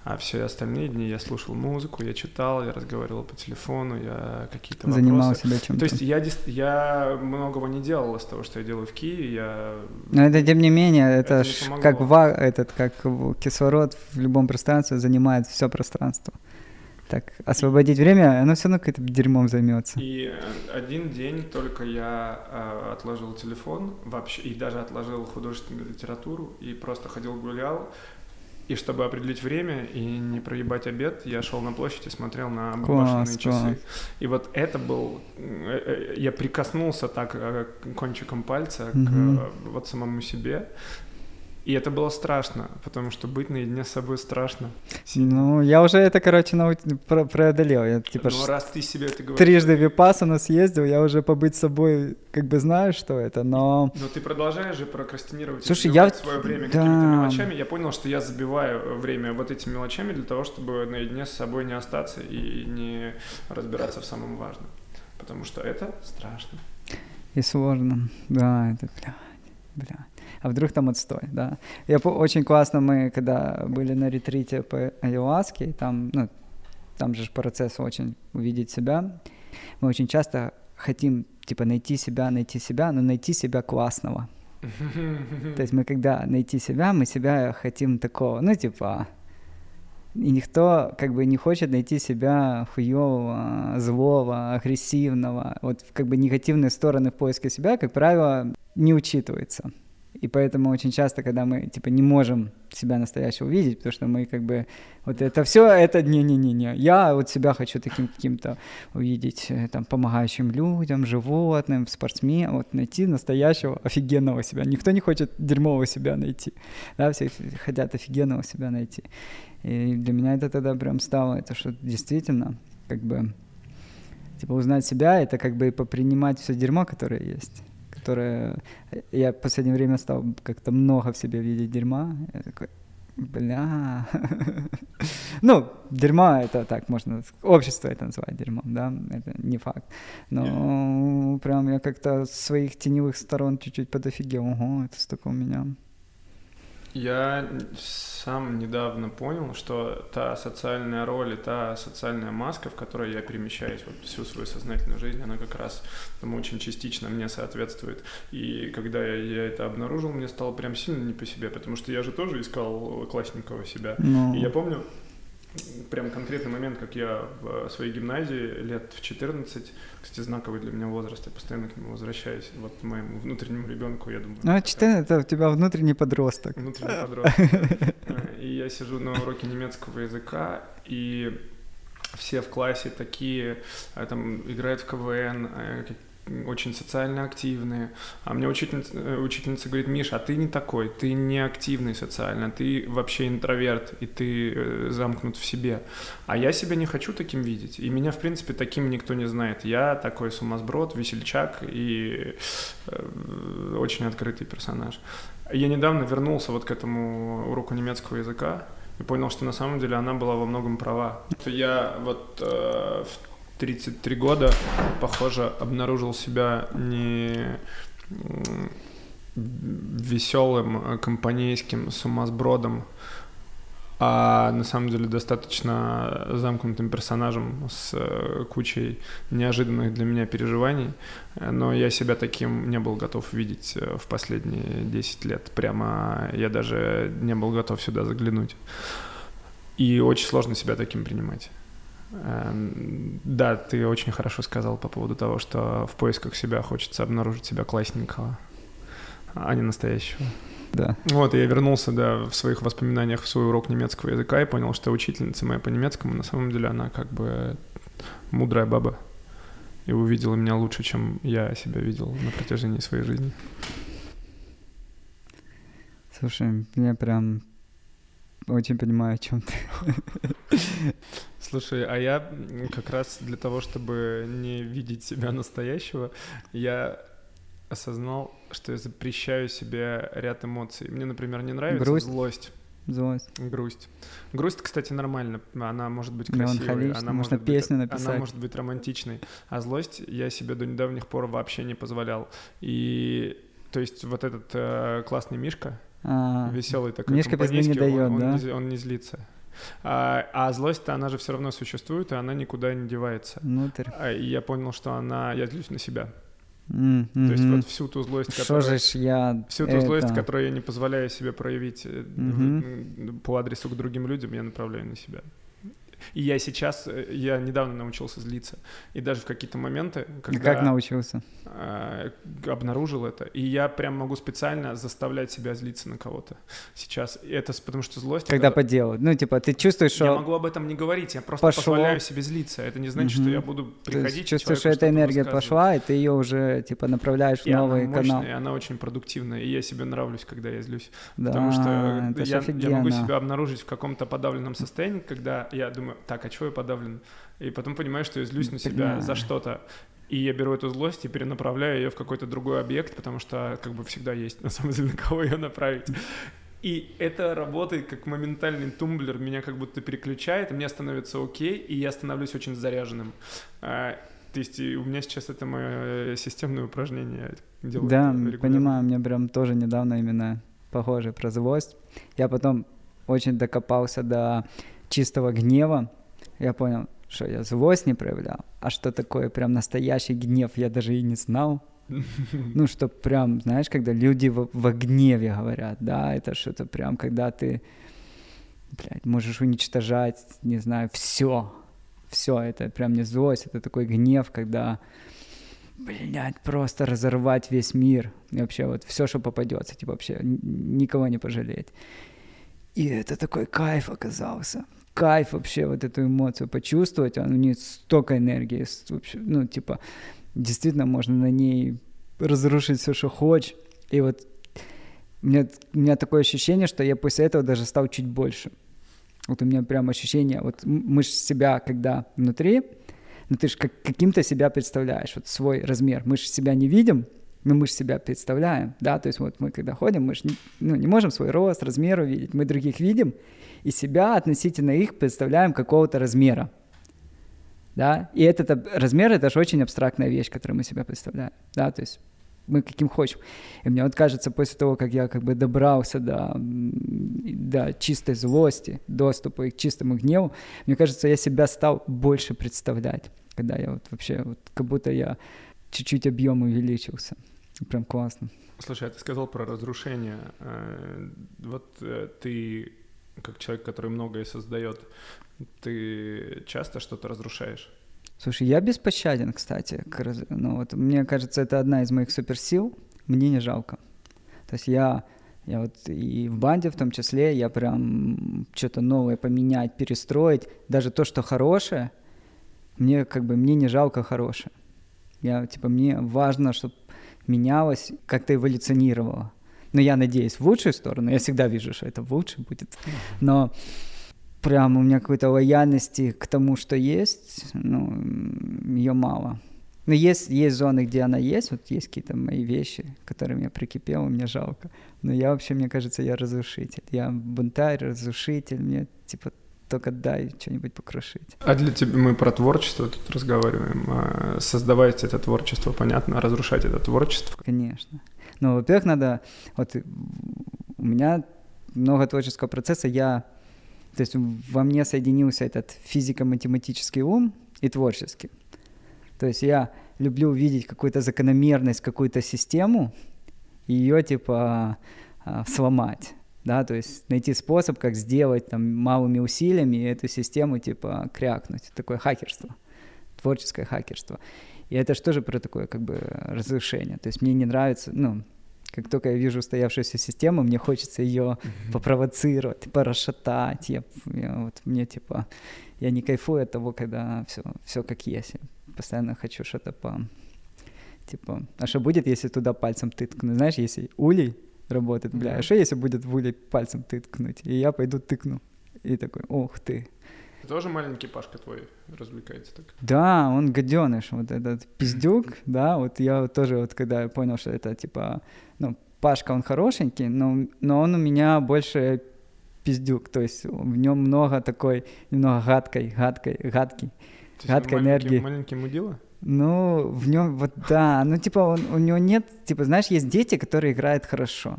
А все остальные дни я слушал музыку, я читал, я разговаривал по телефону, я какие-то Занимал вопросы. себя чем-то. То есть я, я многого не делал из того, что я делаю в Киеве. Я... Но это тем не менее, это, это ж как, ва, этот, как кислород в любом пространстве занимает все пространство. Так, освободить время, оно все равно каким-то дерьмом займется. И один день только я э, отложил телефон вообще, и даже отложил художественную литературу, и просто ходил гулял, и чтобы определить время и не проебать обед, я шел на площадь и смотрел на башенные часы. И вот это был... Э, э, я прикоснулся так э, кончиком пальца к вот самому себе. И это было страшно, потому что быть наедине с собой страшно. Ну, я уже это, короче, нау... преодолел. Я, типа, ну, раз ты себе это говоришь... Трижды в Випассану съездил, я уже побыть собой как бы знаю, что это, но... Но ты продолжаешь же прокрастинировать Слушай, я... свое время да. какими-то мелочами. Я понял, что я забиваю время вот этими мелочами для того, чтобы наедине с собой не остаться и не разбираться в самом важном. Потому что это страшно. И сложно. Да, это, блядь, блядь а вдруг там отстой, да. Я очень классно, мы когда были на ретрите по Айуаске, там, ну, там же процесс очень увидеть себя, мы очень часто хотим, типа, найти себя, найти себя, но найти себя классного. То есть мы когда найти себя, мы себя хотим такого, ну, типа, и никто как бы не хочет найти себя хуевого, злого, агрессивного. Вот как бы негативные стороны в поиске себя, как правило, не учитываются. И поэтому очень часто, когда мы, типа, не можем себя настоящего увидеть, потому что мы, как бы, вот это все, это не-не-не-не. Я вот себя хочу таким каким-то увидеть, э, там, помогающим людям, животным, спортсменам, вот найти настоящего офигенного себя. Никто не хочет дерьмового себя найти, да, все хотят офигенного себя найти. И для меня это тогда прям стало, это что действительно, как бы, типа, узнать себя, это как бы и попринимать все дерьмо, которое есть которое... Я в последнее время стал как-то много в себе видеть дерьма. Я такой, бля... ну, дерьма это так можно... Общество это называет дерьмом, да? Это не факт. Но yeah. прям я как-то своих теневых сторон чуть-чуть подофигел. Ого, это столько у меня. Я сам недавно понял, что та социальная роль и та социальная маска, в которой я перемещаюсь вот всю свою сознательную жизнь, она как раз думаю, очень частично мне соответствует. И когда я, я это обнаружил, мне стало прям сильно не по себе, потому что я же тоже искал классненького себя. Ну... И я помню, прям конкретный момент, как я в своей гимназии лет в 14, кстати, знаковый для меня возраст, я постоянно к нему возвращаюсь, вот моему внутреннему ребенку, я думаю. Ну, 14 это у тебя внутренний подросток. Внутренний подросток. И я сижу на уроке немецкого языка, и все в классе такие, а, там, играют в КВН, а, очень социально активные. А мне учительница, э, учительница говорит, Миша, а ты не такой, ты не активный социально, ты вообще интроверт, и ты э, замкнут в себе. А я себя не хочу таким видеть. И меня, в принципе, таким никто не знает. Я такой сумасброд, весельчак и э, очень открытый персонаж. Я недавно вернулся вот к этому уроку немецкого языка, и понял, что на самом деле она была во многом права. Я вот э, 33 года, похоже, обнаружил себя не веселым, компанейским сумасбродом, а на самом деле достаточно замкнутым персонажем с э, кучей неожиданных для меня переживаний, но я себя таким не был готов видеть э, в последние 10 лет. Прямо я даже не был готов сюда заглянуть. И очень сложно себя таким принимать. Эм, да, ты очень хорошо сказал по поводу того, что в поисках себя хочется обнаружить себя классненького, а не настоящего. Да. Вот, я вернулся, да, в своих воспоминаниях в свой урок немецкого языка и понял, что учительница моя по немецкому, на самом деле, она как бы мудрая баба. И увидела меня лучше, чем я себя видел на протяжении своей жизни. Слушай, мне прям очень понимаю, о чем ты. Слушай, а я как раз для того, чтобы не видеть себя настоящего, я осознал, что я запрещаю себе ряд эмоций. Мне, например, не нравится Грусть. злость. Злость. Грусть. Грусть, кстати, нормально. Она может быть красивой. Она может песню быть, написать. Она может быть романтичной. А злость я себе до недавних пор вообще не позволял. И то есть вот этот э, классный Мишка, а, веселый такой Мишка пизды не дает, он, да? Он не, он не злится. А, а злость-то, она же все равно существует, и она никуда не девается. Внутрь. А, и я понял, что она... Я злюсь на себя. Mm-hmm. То есть вот всю ту злость, которую... Же я... Всю ту это... злость, которую я не позволяю себе проявить mm-hmm. по адресу к другим людям, я направляю на себя. И я сейчас, э, я недавно научился злиться. И даже в какие-то моменты, когда... Как научился? Э, обнаружил это. И я прям могу специально заставлять себя злиться на кого-то сейчас. И это потому что злость... Когда это... по делу. Ну, типа, ты чувствуешь, что... Я могу об этом не говорить, я просто Пошло. позволяю себе злиться. Это не значит, угу. что я буду приходить... Чувствуешь, что эта энергия пошла, и ты ее уже, типа, направляешь в новый она мощная, канал. И она очень продуктивная, и я себе нравлюсь, когда я злюсь. Да, потому что я, я могу себя обнаружить в каком-то подавленном состоянии, когда я думаю, так, а чего я подавлен? И потом понимаю, что я злюсь на себя за что-то. И я беру эту злость и перенаправляю ее в какой-то другой объект, потому что как бы всегда есть на самом деле на кого ее направить. И это работает как моментальный тумблер, меня как будто переключает, и мне становится окей, и я становлюсь очень заряженным. А, то есть у меня сейчас это мое системное упражнение. Делаю да, регулярно. понимаю, мне прям тоже недавно именно похоже про злость. Я потом очень докопался до чистого гнева. Я понял, что я злость не проявлял, а что такое прям настоящий гнев, я даже и не знал. Ну, что прям, знаешь, когда люди в, в гневе говорят, да, это что-то прям, когда ты, блядь, можешь уничтожать, не знаю, все, все, это прям не злость, это такой гнев, когда, блядь, просто разорвать весь мир, и вообще вот все, что попадется, типа вообще никого не пожалеть. И это такой кайф оказался кайф вообще вот эту эмоцию почувствовать, он, у нее столько энергии, вообще, ну, типа, действительно можно на ней разрушить все, что хочешь. И вот у меня, у меня такое ощущение, что я после этого даже стал чуть больше. Вот у меня прям ощущение, вот мы же себя, когда внутри, ну ты же как, каким-то себя представляешь, вот свой размер. Мы же себя не видим, но мы же себя представляем, да, то есть вот мы когда ходим, мы же не, ну, не можем свой рост, размер увидеть, мы других видим, и себя относительно их представляем какого-то размера. Да? И этот размер — это же очень абстрактная вещь, которую мы себя представляем. Да? То есть мы каким хочем. И мне вот кажется, после того, как я как бы добрался до, до чистой злости, доступа к чистому гневу, мне кажется, я себя стал больше представлять, когда я вот вообще, вот как будто я чуть-чуть объем увеличился. Прям классно. Слушай, а ты сказал про разрушение. Э, вот э, ты как человек, который многое создает, ты часто что-то разрушаешь? Слушай, я беспощаден, кстати. Ну, вот, мне кажется, это одна из моих суперсил. Мне не жалко. То есть я, я вот и в банде в том числе, я прям что-то новое поменять, перестроить. Даже то, что хорошее, мне как бы мне не жалко хорошее. Я, типа, мне важно, чтобы менялось, как-то эволюционировало. Но я надеюсь в лучшую сторону. Я всегда вижу, что это лучше будет. Но прям у меня какой-то лояльности к тому, что есть, ну, ее мало. Но есть, есть зоны, где она есть, вот есть какие-то мои вещи, которым я прикипел, мне жалко. Но я вообще, мне кажется, я разрушитель. Я бунтарь, разрушитель, мне типа только дай что-нибудь покрушить. А для тебя мы про творчество тут разговариваем. А создавать это творчество, понятно, а разрушать это творчество. Конечно. Ну, во-первых, надо... Вот у меня много творческого процесса, я... То есть во мне соединился этот физико-математический ум и творческий. То есть я люблю увидеть какую-то закономерность, какую-то систему, и ее типа а, сломать, да, то есть найти способ, как сделать там малыми усилиями эту систему типа крякнуть, такое хакерство, творческое хакерство. И это же тоже про такое как бы разрушение. То есть мне не нравится, ну, как только я вижу устоявшуюся систему, мне хочется ее mm-hmm. попровоцировать, порасшатать. Я, я, вот мне типа, я не кайфую от того, когда все, все как есть. Я постоянно хочу что-то по... Типа, а что будет, если туда пальцем тыкну? Знаешь, если улей работает, бля, а что если будет в улей пальцем тыкнуть? И я пойду тыкну. И такой, ох ты, тоже маленький Пашка твой развлекается так? Да, он гаденыш, вот этот пиздюк, да, вот я тоже вот когда понял, что это типа, ну, Пашка, он хорошенький, но, но он у меня больше пиздюк, то есть в нем много такой, немного гадкой, гадкой, гадкий, гадкой энергии. Маленький мудила? Ну, в нем, вот да, ну типа он, у него нет, типа, знаешь, есть дети, которые играют хорошо.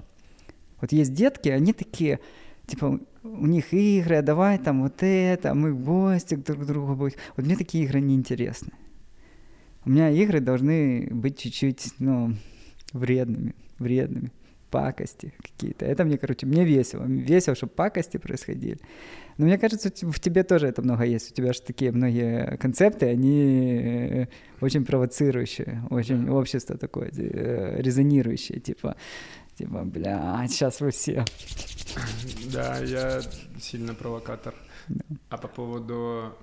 Вот есть детки, они такие, типа, у них игры, а давай там вот это, а мы в гости друг к другу будем. Вот мне такие игры не интересны. У меня игры должны быть чуть-чуть, ну, вредными, вредными. Пакости какие-то. Это мне, короче, мне весело. Весело, чтобы пакости происходили. Но мне кажется, в тебе тоже это много есть. У тебя же такие многие концепты, они э, очень провоцирующие, очень общество такое э, резонирующее, типа, типа, бля, сейчас вы все. Да, я сильно провокатор. Да. А по поводу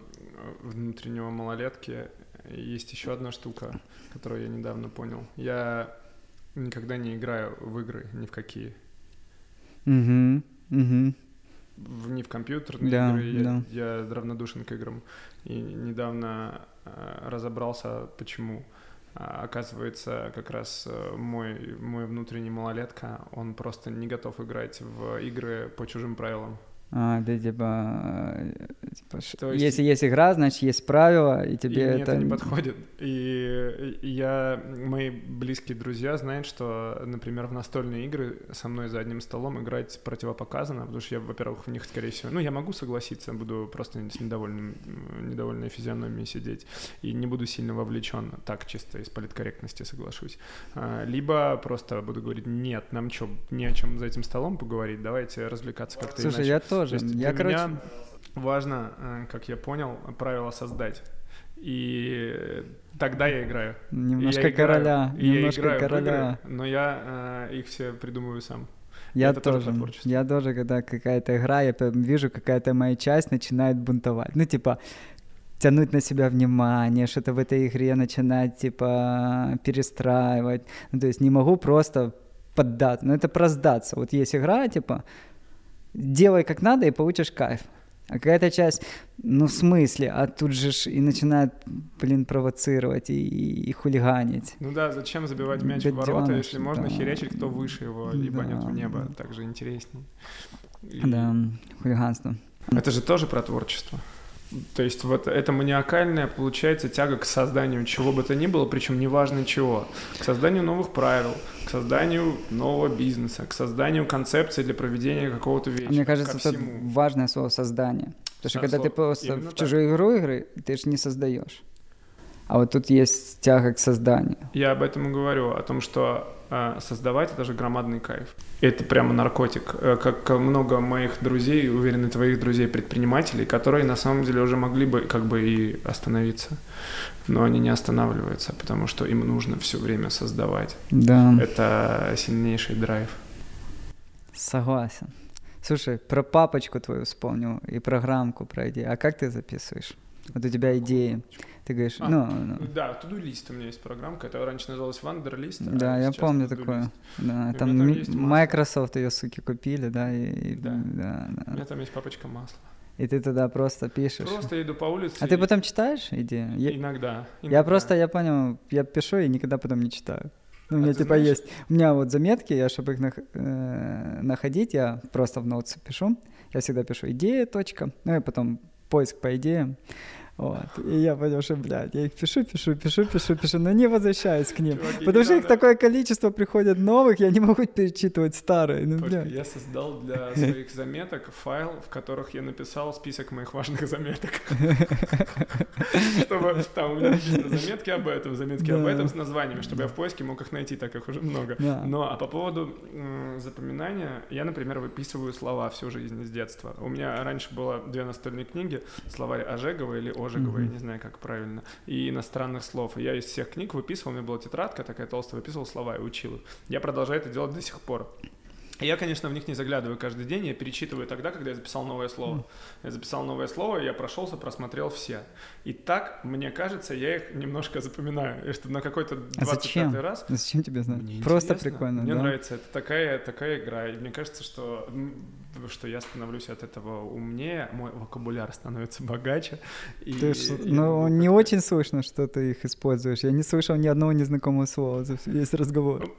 внутреннего малолетки есть еще одна штука, которую я недавно понял. Я никогда не играю в игры ни в какие. Угу, угу. В, не в компьютерные да, игры, я, да. я равнодушен к играм. И недавно э, разобрался, почему. А, оказывается, как раз э, мой, мой внутренний малолетка, он просто не готов играть в игры по чужим правилам. А, ты типа, э, типа То есть... если есть игра, значит есть правила, и тебе и это... это не подходит. И я, мои близкие друзья знают, что, например, в настольные игры со мной за одним столом играть противопоказано, потому что я, во-первых, в них, скорее всего, ну, я могу согласиться, буду просто с недовольным, недовольной физиономией сидеть, и не буду сильно вовлечен, так чисто из политкорректности соглашусь. А, либо просто буду говорить, нет, нам что, не о чем за этим столом поговорить, давайте развлекаться как-то Слушай, иначе. я тоже. То я, для короче... меня важно, э, как я понял, правила создать. И тогда я играю. Немножко я короля. Играю, немножко я играю короля. игры, но я э, их все придумываю сам. Я это тоже, тоже я тоже, когда какая-то игра, я вижу, какая-то моя часть начинает бунтовать. Ну, типа, тянуть на себя внимание, что-то в этой игре начинать, типа, перестраивать. Ну, то есть не могу просто поддаться. Ну, это про сдаться. Вот есть игра, типа, делай как надо и получишь кайф. А какая-то часть, ну в смысле, а тут же ж и начинает, блин, провоцировать и, и, и хулиганить. Ну да, зачем забивать мяч Гаденыш, в ворота, если можно да. херечить, кто выше его, либо да, в небо, да. так же интереснее. И... Да, хулиганство. Это же тоже про творчество. То есть вот это маниакальная, получается, тяга к созданию чего бы то ни было, причем неважно чего. К созданию новых правил, к созданию нового бизнеса, к созданию концепции для проведения какого-то вечера. Мне кажется, это важное слово «создание». Потому что когда ты просто Именно в так. чужую игру игры, ты же не создаешь. А вот тут есть тяга к созданию. Я об этом и говорю, о том, что создавать это же громадный кайф. Это прямо наркотик. Э, как много моих друзей, уверен, твоих друзей-предпринимателей, которые на самом деле уже могли бы как бы и остановиться. Но они не останавливаются, потому что им нужно все время создавать. Да. Это сильнейший драйв. Согласен. Слушай, про папочку твою вспомнил и программку про идеи. А как ты записываешь? Вот у тебя идеи. Ты говоришь, а, ну, ну... Да, to лист у меня есть программка, это раньше называлась Wanderlist. Да, а я помню такое. Да, и там, там Microsoft ее, суки, купили, да, и... Да. да, да. У меня там есть папочка масла. И ты туда просто пишешь. Просто иду по улице. А и... ты потом читаешь идеи? Иногда, иногда. Я просто, я понял, я пишу и никогда потом не читаю. Ну, у меня а типа знаешь... есть. У меня вот заметки, я, чтобы их нах... э, находить, я просто в ноутс пишу. Я всегда пишу идея, точка. Ну и потом поиск по идеям. Вот. И я понял, что, блядь, я их пишу, пишу, пишу, пишу, пишу, но не возвращаюсь к ним. Чуваки, потому что их такое количество приходит новых, я не могу перечитывать старые. Ну. Я создал для своих заметок файл, в которых я написал список моих важных заметок. Чтобы там у меня написано заметки об этом, заметки об этом с названиями, чтобы я в поиске мог их найти, так как уже много. Но, а по поводу запоминания, я, например, выписываю слова всю жизнь с детства. У меня раньше было две настольные книги, словарь Ожегова или Ожегова, mm-hmm. я не знаю, как правильно, и иностранных слов. И я из всех книг выписывал, у меня была тетрадка такая толстая, выписывал слова и учил их. Я продолжаю это делать до сих пор. Я, конечно, в них не заглядываю каждый день, я перечитываю тогда, когда я записал новое слово. Я записал новое слово, я прошелся, просмотрел все. И так, мне кажется, я их немножко запоминаю. И что на какой-то 25 а раз... А зачем тебе знать? Мне Просто интересно. прикольно, Мне да? нравится, это такая, такая игра. И мне кажется, что что я становлюсь от этого умнее, мой вокабуляр становится богаче. И, ты ж, и, ну, не очень слышно, что ты их используешь. Я не слышал ни одного незнакомого слова за весь разговор.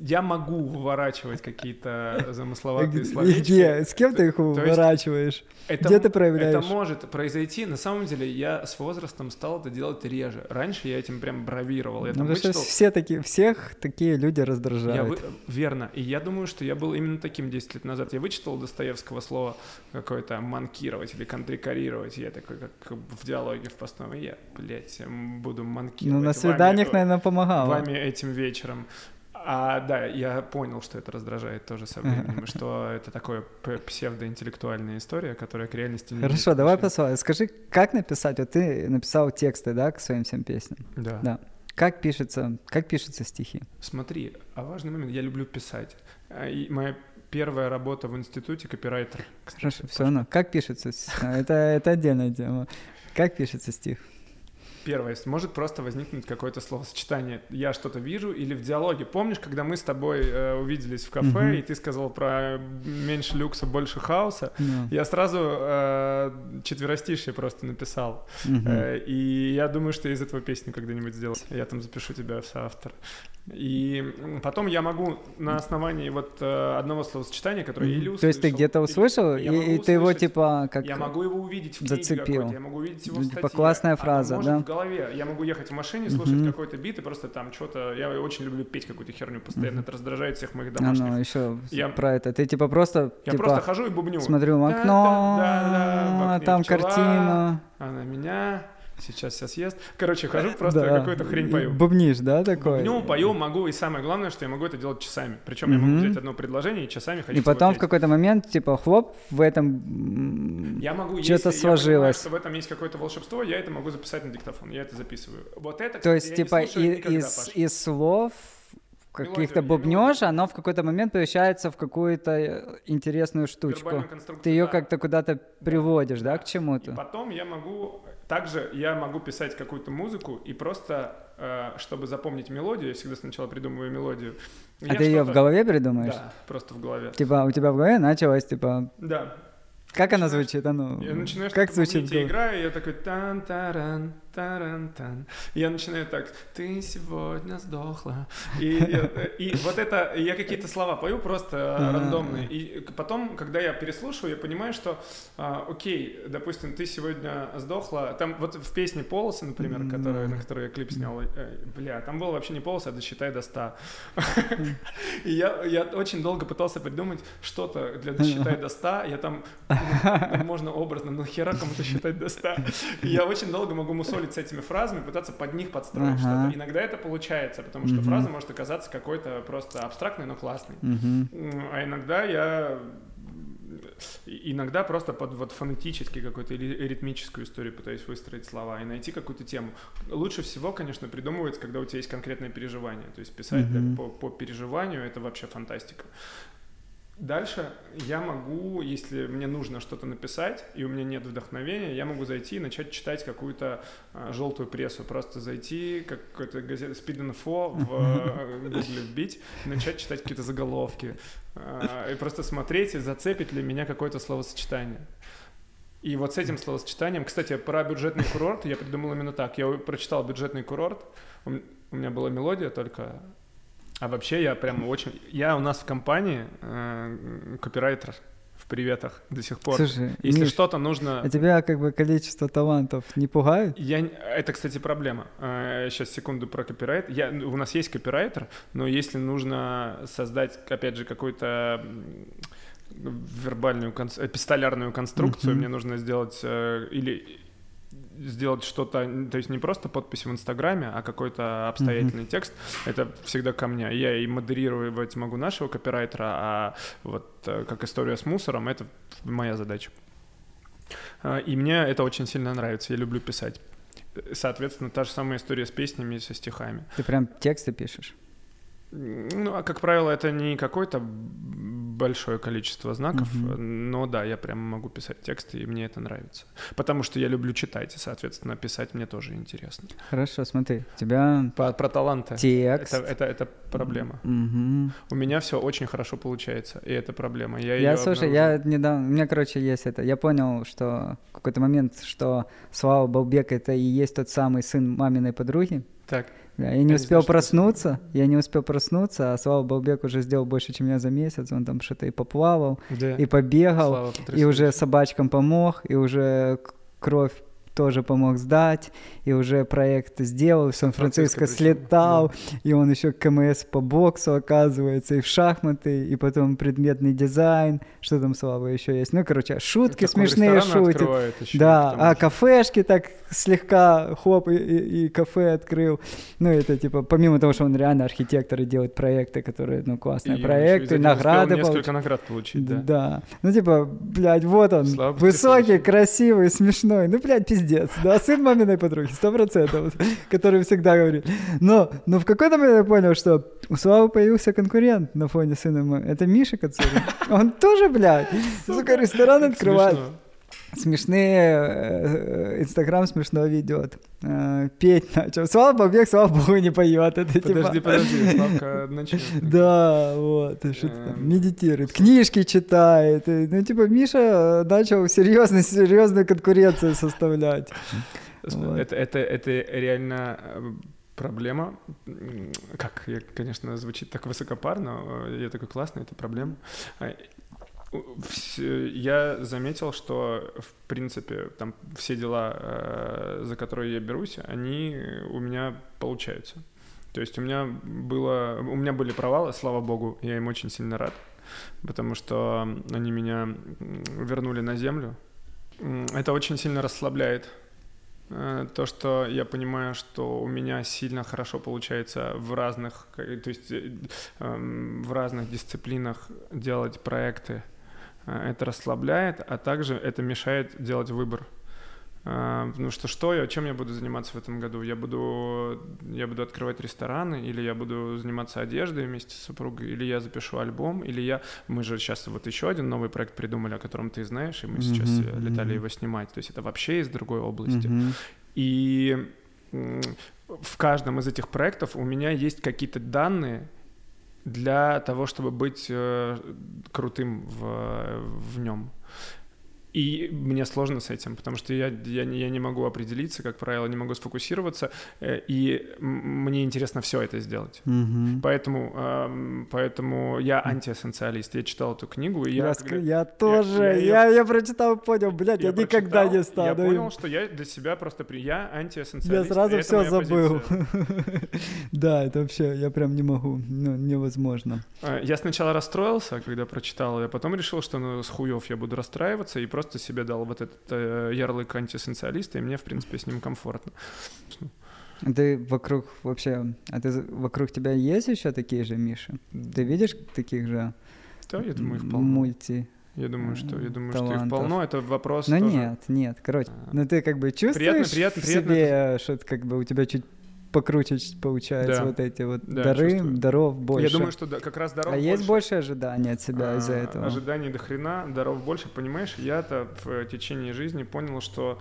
Я могу выворачивать какие-то замысловатые слова. И где? С кем ты их выворачиваешь? Где ты проявляешь? Это может произойти. На самом деле я с возрастом стал это делать реже. Раньше я этим прям бравировал. Я ну, вычитал... все такие, всех такие люди раздражают. Я вы... Верно. И я думаю, что я был именно таким 10 лет назад. Я вычитал Достоевского слова какое-то манкировать или контрикорировать. Я такой, как в диалоге в постном, я, блядь, буду манкировать. Ну, на свиданиях, вами, наверное, помогало. Вами этим вечером. А, да, я понял, что это раздражает тоже со временем, что это такое псевдоинтеллектуальная история, которая к реальности не Хорошо, давай посмотрим. Скажи, как написать? Вот ты написал тексты, да, к своим всем песням. Да. Да. Как пишется, как пишутся стихи? Смотри, а важный момент, я люблю писать. А, и моя первая работа в институте копирайтер. Кстати, Хорошо, все равно. Как пишется? Это, это отдельная тема. Как пишется стих? Первое, может просто возникнуть какое-то словосочетание. Я что-то вижу или в диалоге. Помнишь, когда мы с тобой э, увиделись в кафе, uh-huh. и ты сказал про меньше люкса, больше хаоса, yeah. я сразу э, четверостишье просто написал. Uh-huh. Э, и я думаю, что я из этого песню когда-нибудь сделаю. Я там запишу тебя в соавтор. И потом я могу на основании вот э, одного словосочетания, которое я или услышал... То есть ты где-то услышал, и, и услышать, ты его типа как Я могу его увидеть в зацепил. я могу увидеть его в Типа классная фраза, а да? в голове. Я могу ехать в машине, слушать mm-hmm. какой-то бит и просто там что-то... Я очень люблю петь какую-то херню постоянно, mm-hmm. это раздражает всех моих домашних. А ну, еще я... про это. Ты типа просто... Я типа, просто хожу и бубню. Смотрю в окно, да, да, да, там картина. Она меня сейчас все съест. Короче, хожу просто да. какую-то хрень пою. Бубнишь, да, такое? Бубню, пою, могу, и самое главное, что я могу это делать часами. Причем mm-hmm. я могу взять одно предложение и часами ходить. И потом в какой-то момент, типа, хлоп, в этом я могу, что-то если сложилось. Я понимаю, что в этом есть какое-то волшебство, я это могу записать на диктофон, я это записываю. Вот это, То есть, типа, и, из, из слов каких-то бубнешь, оно в какой-то момент превращается в какую-то э, интересную штучку. Ты ее да. как-то куда-то приводишь, да, да к чему-то. И потом я могу также я могу писать какую-то музыку и просто, э, чтобы запомнить мелодию, я всегда сначала придумываю мелодию. А ты ее в голове придумаешь? Да, просто в голове. Типа у тебя в голове началось, типа... Да. Как она звучит? А ну, я начинаю как звучит? Я играю, и я такой тан таран таран-тан. Я начинаю так, ты сегодня сдохла. И, и, и вот это, я какие-то слова пою просто а, рандомные. И потом, когда я переслушиваю, я понимаю, что, а, окей, допустим, ты сегодня сдохла. Там вот в песне «Полосы», например, которая, на которую я клип снял, э, бля, там было вообще не полосы, а «Досчитай до 100». И я, я очень долго пытался придумать что-то для «Досчитай до 100». Я там, ну, можно образно, нахера кому-то считать до 100. И я очень долго могу мусолить мусолить с этими фразами, пытаться под них подстроить uh-huh. что-то. Иногда это получается, потому что uh-huh. фраза может оказаться какой-то просто абстрактной, но классной. Uh-huh. А иногда я иногда просто под вот фонетически какую-то или ритмическую историю пытаюсь выстроить слова и найти какую-то тему. Лучше всего, конечно, придумывается, когда у тебя есть конкретное переживание. То есть писать mm-hmm. для, по, по переживанию это вообще фантастика. Дальше я могу, если мне нужно что-то написать, и у меня нет вдохновения, я могу зайти и начать читать какую-то а, желтую прессу. Просто зайти, как какой-то газета Speed.info в Google вбить, и начать читать какие-то заголовки. А, и просто смотреть, зацепит ли меня какое-то словосочетание. И вот с этим словосочетанием, кстати, про бюджетный курорт я придумал именно так. Я прочитал бюджетный курорт, у меня была мелодия только а вообще я прям очень... Я у нас в компании э, копирайтер в приветах до сих пор. Слушай, Если Миш, что-то нужно... А тебя как бы количество талантов не пугает? Я... Это, кстати, проблема. Сейчас, э, секунду про копирайт. Я... У нас есть копирайтер, но если нужно создать, опять же, какой-то вербальную, эпистолярную конструкцию, mm-hmm. мне нужно сделать э, или сделать что-то, то есть не просто подпись в Инстаграме, а какой-то обстоятельный mm-hmm. текст, это всегда ко мне. Я и модерировать могу нашего копирайтера, а вот э, как история с мусором, это моя задача. А, и мне это очень сильно нравится, я люблю писать. Соответственно, та же самая история с песнями и со стихами. Ты прям тексты пишешь? Ну, а как правило, это не какой-то большое количество знаков, угу. но да, я прямо могу писать тексты, и мне это нравится. Потому что я люблю читать, и, соответственно, писать мне тоже интересно. Хорошо, смотри, у тебя... По, про таланты. Текст. Это, это, это проблема. Угу. У меня все очень хорошо получается, и это проблема. Я, я слушай, обнаружил. я недавно... У меня, короче, есть это. Я понял, что в какой-то момент, что Слава Балбек — это и есть тот самый сын маминой подруги. Так. Да, я не успел проснуться, я не успел проснуться, а Слава Балбек уже сделал больше, чем я за месяц. Он там что-то и поплавал, да. и побегал, и уже собачкам помог, и уже кровь тоже помог сдать, и уже проект сделал, в Сан-Франциско слетал, да. и он еще КМС по боксу, оказывается, и в шахматы, и потом предметный дизайн, что там, Слава, еще есть. Ну, короче, шутки смешные шутит. Еще, да, а кафешки так слегка, хоп, и, и, и кафе открыл. Ну, это типа, помимо того, что он реально архитектор и делает проекты, которые, ну, классные и проекты, награды несколько наград получить, да. Да. Ну, типа, блядь, вот он, Слава высокий, красивый, смешной. Ну, блядь, пиздец, да, сын маминой подруги, сто процентов, который всегда говорит. Но, но в какой-то момент я понял, что у Славы появился конкурент на фоне сына моего. Это Миша Кацурин. Он тоже, блядь, сука, ресторан открывает. Смешные, э, Инстаграм смешно ведет. Э, петь начал. Слава побег, слава богу, не поет. Это, подожди, типа... подожди, Славка начнет. Да, вот, что-то эм, медитирует, книжки читает. Ну, типа, Миша начал серьезную, серьезную конкуренцию составлять. Это, это, это реально э, проблема. Как, я, конечно, звучит так высокопарно, я такой классный, это проблема. Я заметил, что, в принципе, там все дела, э, за которые я берусь, они у меня получаются. То есть у меня было, у меня были провалы, слава богу, я им очень сильно рад, потому что они меня вернули на землю. Это очень сильно расслабляет э, то, что я понимаю, что у меня сильно хорошо получается в разных, то есть э, эм, в разных дисциплинах делать проекты, это расслабляет, а также это мешает делать выбор. Э, ну что, что я, чем я буду заниматься в этом году? Я буду, я буду открывать рестораны, или я буду заниматься одеждой вместе с супругой, или я запишу альбом, или я... Мы же сейчас вот еще один новый проект придумали, о котором ты знаешь, и мы mm-hmm, сейчас mm-hmm. летали его снимать. То есть это вообще из другой области. Mm-hmm. И в каждом из этих проектов у меня есть какие-то данные, для того, чтобы быть э, крутым в, в нем. И мне сложно с этим, потому что я, я, я не могу определиться, как правило, не могу сфокусироваться, э, и мне интересно все это сделать. Mm-hmm. Поэтому, э, поэтому я антиэссенциалист. Я читал эту книгу, и я... Я, когда... я тоже, я, я, я, я прочитал, понял, блядь, я, я никогда не стану. Я понял, что я для себя просто... При... Я антиэссенциалист. Я сразу все забыл. да, это вообще, я прям не могу, ну, невозможно. Э, я сначала расстроился, когда прочитал, я потом решил, что ну, с хуев я буду расстраиваться, и просто просто себе дал вот этот э, ярлык антисоциалиста, и мне, в принципе, с ним комфортно. Ты вокруг вообще, а ты вокруг тебя есть еще такие же Миши? Ты видишь таких же? Да, я думаю, их полно. Мульти. Я думаю, что я думаю, талантов. что их полно. Это вопрос. Ну тоже... нет, нет, короче. А... Ну ты как бы чувствуешь приятно, приятно, в себе, приятно. что как бы у тебя чуть покруче получается да. вот эти вот да, дары, чувствую. даров больше. Я думаю, что да, как раз даров А больше. есть больше ожиданий от себя а, из-за этого? Ожиданий до хрена, даров больше, понимаешь? Я-то в течение жизни понял, что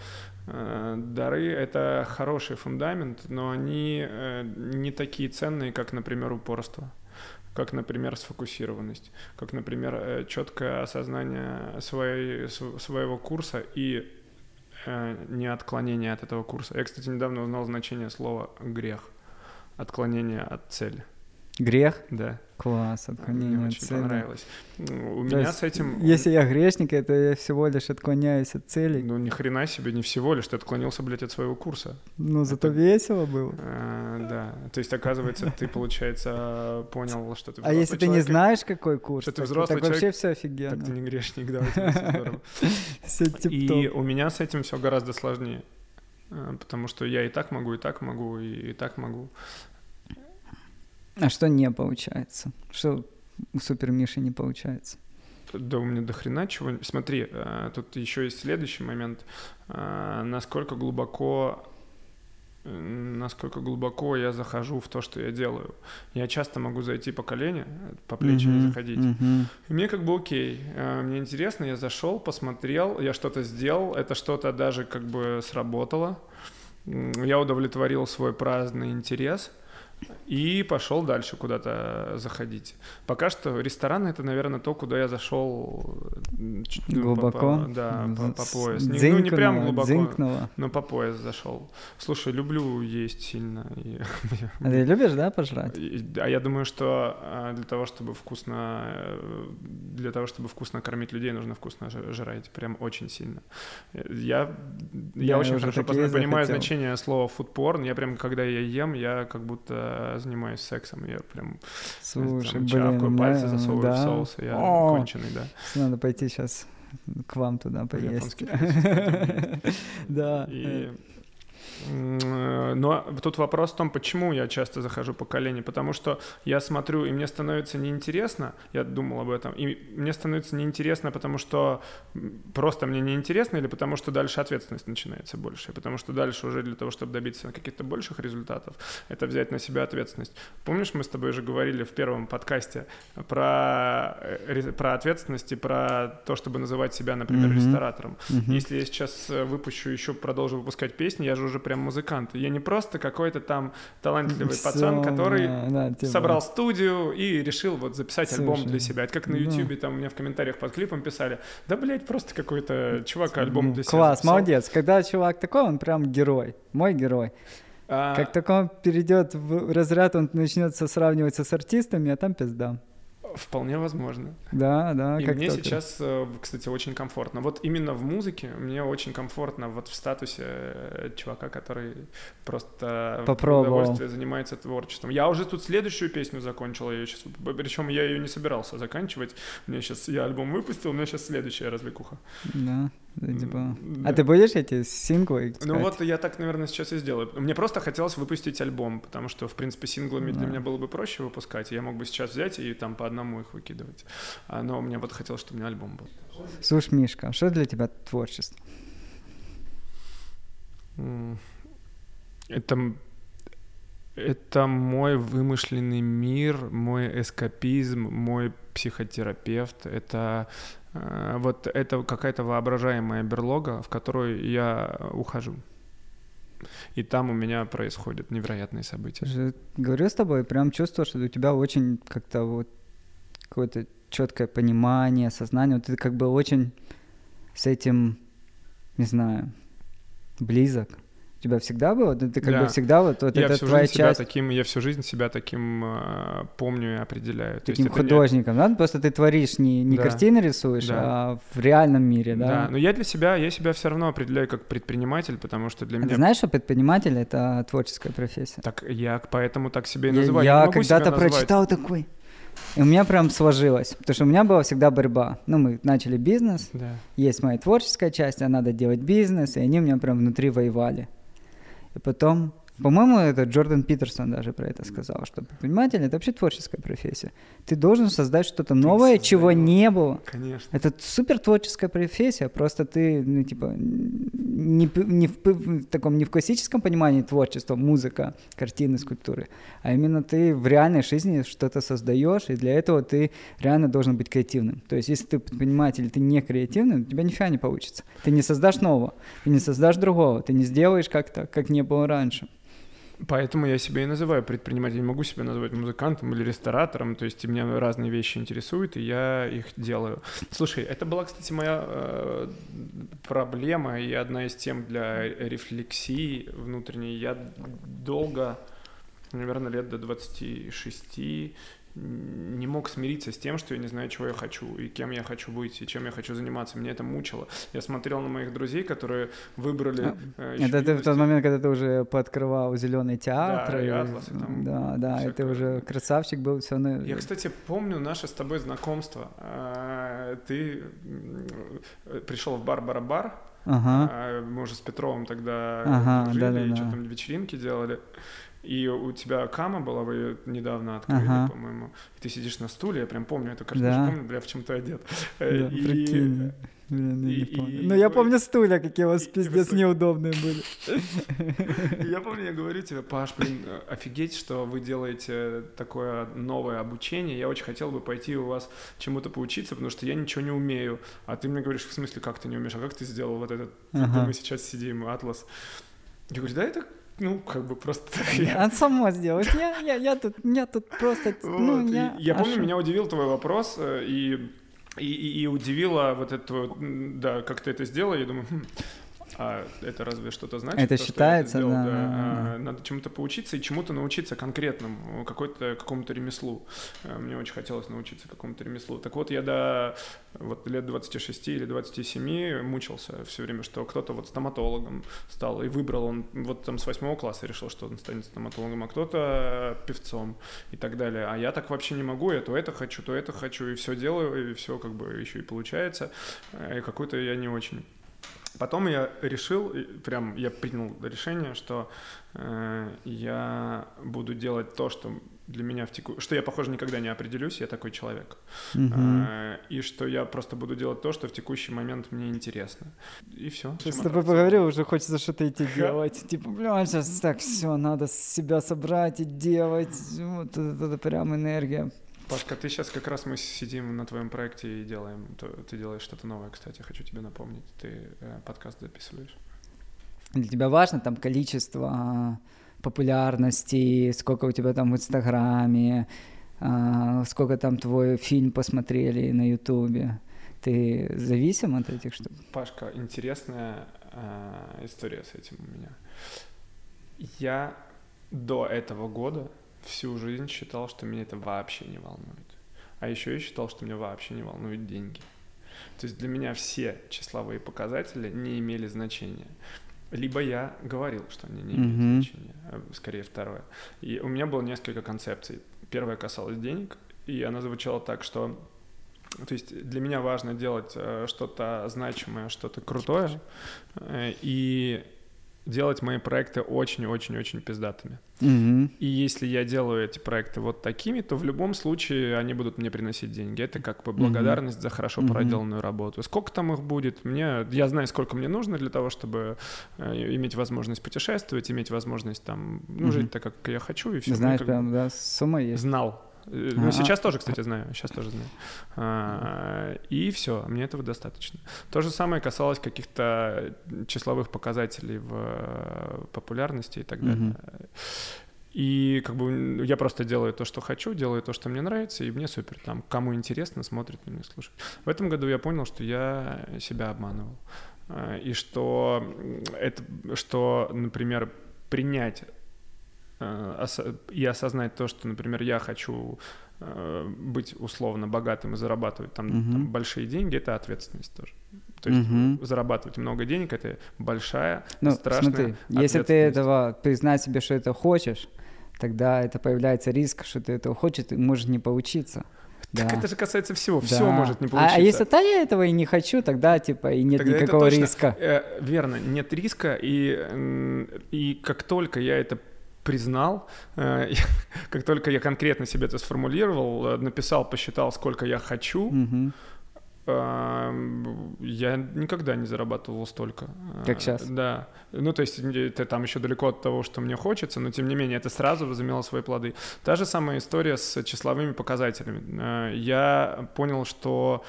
э, дары — это хороший фундамент, но они э, не такие ценные, как, например, упорство как, например, сфокусированность, как, например, э, четкое осознание своей, своего курса и Э, не отклонение от этого курса. Я, кстати, недавно узнал значение слова «грех». Отклонение от цели. Грех? Да. Класс, отклонение Мне очень цели. понравилось. У То меня с этим... Если я грешник, это я всего лишь отклоняюсь от целей. Ну, ни хрена себе, не всего лишь, ты отклонился, блядь, от своего курса. Ну, зато это... весело было. А, да, то есть, оказывается, ты, получается, понял, что ты А если ты не знаешь, какой курс, что ты взрослый так вообще все офигенно. Так ты не грешник, да, все И у меня с этим все гораздо сложнее а, потому что я и так могу, и так могу, и, и так могу. А что не получается? Что у Супер Миши не получается? Да у меня до хрена чего. Смотри, э, тут еще есть следующий момент. Э, насколько глубоко насколько глубоко я захожу в то, что я делаю. Я часто могу зайти по колени, по плечи mm-hmm, заходить. Mm-hmm. И мне как бы окей. Э, мне интересно, я зашел, посмотрел, я что-то сделал, это что-то даже как бы сработало. Я удовлетворил свой праздный интерес. И пошел дальше куда-то заходить. Пока что ресторан это, наверное, то, куда я зашел глубоко, по, по, да, по, по пояс. Не, ну не прям глубоко, дзинкнуло. но по пояс зашел. Слушай, люблю есть сильно. И, а ты любишь, да, пожрать? А я думаю, что а, для того, чтобы вкусно, э, для того, чтобы вкусно кормить людей, нужно вкусно жрать, прям очень сильно. Я, я, я очень хорошо понимаю значение слова food Я прям, когда я ем, я как будто занимаюсь сексом, я прям Слушай, там, блин, чавкаю, пальцы засовываю да? в соус, я О, конченый, да. Надо пойти сейчас к вам туда поесть. Да. Э, но тут вопрос в том, почему я часто захожу по колени. Потому что я смотрю, и мне становится неинтересно, я думал об этом, и мне становится неинтересно, потому что просто мне неинтересно, или потому что дальше ответственность начинается больше, потому что дальше уже для того, чтобы добиться каких-то больших результатов, это взять на себя ответственность. Помнишь, мы с тобой уже говорили в первом подкасте про, э, про ответственность и про то, чтобы называть себя, например, mm-hmm. ресторатором. Mm-hmm. Если я сейчас э, выпущу еще, продолжу выпускать песни, я же уже прям музыкант. Я не просто какой-то там талантливый Все, пацан, который да, да, типа... собрал студию и решил вот записать Слушай, альбом для себя. Это как на Ютубе, там у меня в комментариях под клипом писали, да, блядь, просто какой-то чувак альбом для себя Класс, молодец. Когда чувак такой, он прям герой, мой герой. А... Как только он перейдет в разряд, он начнется сравниваться с артистами, а там пизда. Вполне возможно. Да, да. И мне только. сейчас, э, кстати, очень комфортно. Вот именно в музыке мне очень комфортно вот в статусе э, чувака, который просто Попробовал. в удовольствие занимается творчеством. Я уже тут следующую песню закончил, я сейчас, причем я ее не собирался заканчивать. Мне сейчас я альбом выпустил, у меня сейчас следующая развлекуха. Да. Типа... Да. А ты будешь эти синглы? Ну вот я так, наверное, сейчас и сделаю. Мне просто хотелось выпустить альбом, потому что, в принципе, синглами да. для меня было бы проще выпускать. Я мог бы сейчас взять и там по одному их выкидывать. А, но мне вот хотелось, чтобы у меня альбом был. Слушай, Мишка, а что для тебя творчество? Это это мой вымышленный мир, мой эскапизм, мой психотерапевт. Это вот это какая-то воображаемая берлога, в которую я ухожу. И там у меня происходят невероятные события. Же, говорю с тобой, прям чувствую, что у тебя очень как-то вот какое-то четкое понимание, сознание. Вот ты как бы очень с этим, не знаю, близок у тебя всегда было? Ты как да. бы всегда вот, вот я это всю твоя жизнь часть... Себя таким, я всю жизнь себя таким э, помню и определяю. Таким художником, не... да? Просто ты творишь, не, не да. картины рисуешь, да. а в реальном мире, да? Да, но я для себя, я себя все равно определяю как предприниматель, потому что для а меня... Ты знаешь, что предприниматель — это творческая профессия? Так я поэтому так себе и называю. Я, я когда-то прочитал такой... И у меня прям сложилось, потому что у меня была всегда борьба. Ну, мы начали бизнес, да. есть моя творческая часть, а надо делать бизнес, и они у меня прям внутри воевали. И потом, по-моему, это Джордан Питерсон даже про это сказал, что предприниматель — это вообще творческая профессия. Ты должен создать что-то новое, чего не было. Конечно. Это супер творческая профессия, просто ты, ну, типа, не, не в, в таком, не в классическом понимании творчества, музыка, картины, скульптуры, а именно ты в реальной жизни что-то создаешь, и для этого ты реально должен быть креативным. То есть, если ты предприниматель, ты не креативный, у тебя нифига не получится. Ты не создашь нового, ты не создашь другого, ты не сделаешь как-то, как не было раньше. Поэтому я себя и называю предпринимателем. Могу себя назвать музыкантом или ресторатором. То есть меня разные вещи интересуют, и я их делаю. Слушай, это была, кстати, моя э, проблема и одна из тем для рефлексии внутренней. Я долго, наверное, лет до 26 не мог смириться с тем, что я не знаю, чего я хочу, и кем я хочу быть, и чем я хочу заниматься. Меня это мучило. Я смотрел на моих друзей, которые выбрали... А, э, это ты в тот момент, когда ты уже пооткрывал зеленый театр. Да, и, и Атлас, и там Да, да, и ты уже красавчик был, все на... Я, кстати, помню наше с тобой знакомство. А, ты пришел в бар-бар-бар, ага. А, мы уже с Петровым тогда ага, жили, да, да, и да. что там вечеринки делали. И у тебя кама была, вы ее недавно открыли, ага. по-моему. И ты сидишь на стуле, я прям помню эту картину, да. помню, бля, в чем ты одет. Да, и... прикинь. Блин, я и, не помню. И, Но я помню стулья, какие у вас и, пиздец и, неудобные были. Я помню, я говорю тебе, Паш, блин, офигеть, что вы делаете такое новое обучение. Я очень хотел бы пойти у вас чему-то поучиться, потому что я ничего не умею. А ты мне говоришь, в смысле, как ты не умеешь? А как ты сделал вот этот, мы сейчас сидим, Атлас? Я говорю, да это ну, как бы просто... Он само сделает. Я, я, я тут, я тут просто... Вот. Ну, я я помню, меня удивил твой вопрос, э, и, и, и удивило вот это, да, как ты это сделал, я думаю, хм, а это разве что-то значит? Это то, считается, сделал, да. да. А, надо чему-то поучиться и чему-то научиться конкретному, какой-то, какому-то ремеслу. А, мне очень хотелось научиться какому-то ремеслу. Так вот, я до вот, лет 26 или 27 мучился все время, что кто-то вот стоматологом стал и выбрал он, вот там с восьмого класса решил, что он станет стоматологом, а кто-то певцом и так далее. А я так вообще не могу, я то это хочу, то это хочу, и все делаю, и все как бы еще и получается. А, и какой-то я не очень Потом я решил, прям я принял решение, что э, я буду делать то, что для меня в теку... что я, похоже, никогда не определюсь, я такой человек. Uh-huh. Э, и что я просто буду делать то, что в текущий момент мне интересно. И все. С тобой поговорил, уже хочется что-то идти делать. Типа, бля, сейчас так все, надо себя собрать и делать. Вот это прям энергия. Пашка, ты сейчас как раз мы сидим на твоем проекте и делаем, ты делаешь что-то новое, кстати, хочу тебе напомнить, ты э, подкаст записываешь. Для тебя важно там количество популярности, сколько у тебя там в Инстаграме, э, сколько там твой фильм посмотрели на Ютубе. Ты зависим от этих штук? Пашка, интересная э, история с этим у меня. Я до этого года всю жизнь считал, что меня это вообще не волнует. А еще я считал, что меня вообще не волнуют деньги. То есть для меня все числовые показатели не имели значения. Либо я говорил, что они не имеют mm-hmm. значения, а скорее второе. И у меня было несколько концепций. Первая касалась денег, и она звучала так, что то есть для меня важно делать э, что-то значимое, что-то крутое, э, и делать мои проекты очень-очень-очень пиздатыми. Mm-hmm. И если я делаю эти проекты вот такими, то в любом случае они будут мне приносить деньги. Это как бы благодарность mm-hmm. за хорошо проделанную mm-hmm. работу. Сколько там их будет? Мне, я знаю, сколько мне нужно для того, чтобы э, иметь возможность путешествовать, иметь возможность там ну, mm-hmm. жить так, как я хочу и все. Знаешь, прям, да, сумма есть. Знал Ну, сейчас тоже, кстати, знаю. Сейчас тоже знаю. А, и все, мне этого достаточно. То же самое касалось каких-то числовых показателей в э, популярности и так далее. И как бы я просто делаю то, что хочу, делаю то, что мне нравится, и мне супер. Там, кому интересно, смотрит меня, слушает. В этом году я понял, что я себя обманывал. А, и что это, что, например, принять и осознать то, что, например, я хочу э, быть условно богатым и зарабатывать там, угу. там большие деньги, это ответственность тоже. То есть угу. зарабатывать много денег это большая, ну, страшная смотри, если ты этого признать себе, что это хочешь, тогда это появляется риск, что ты этого хочешь, и может не получиться. Так да. это же касается всего, да. все может не получиться. А, а если то я этого и не хочу, тогда типа и нет тогда никакого риска. Э, верно, нет риска, и, и как только я это признал, э, как только я конкретно себе это сформулировал, э, написал, посчитал, сколько я хочу, угу. я никогда не зарабатывал столько. Как сейчас? Да. Ну, то есть это там еще далеко от того, что мне хочется, но тем не менее это сразу возымело свои плоды. Та же самая история с числовыми показателями. Я понял, что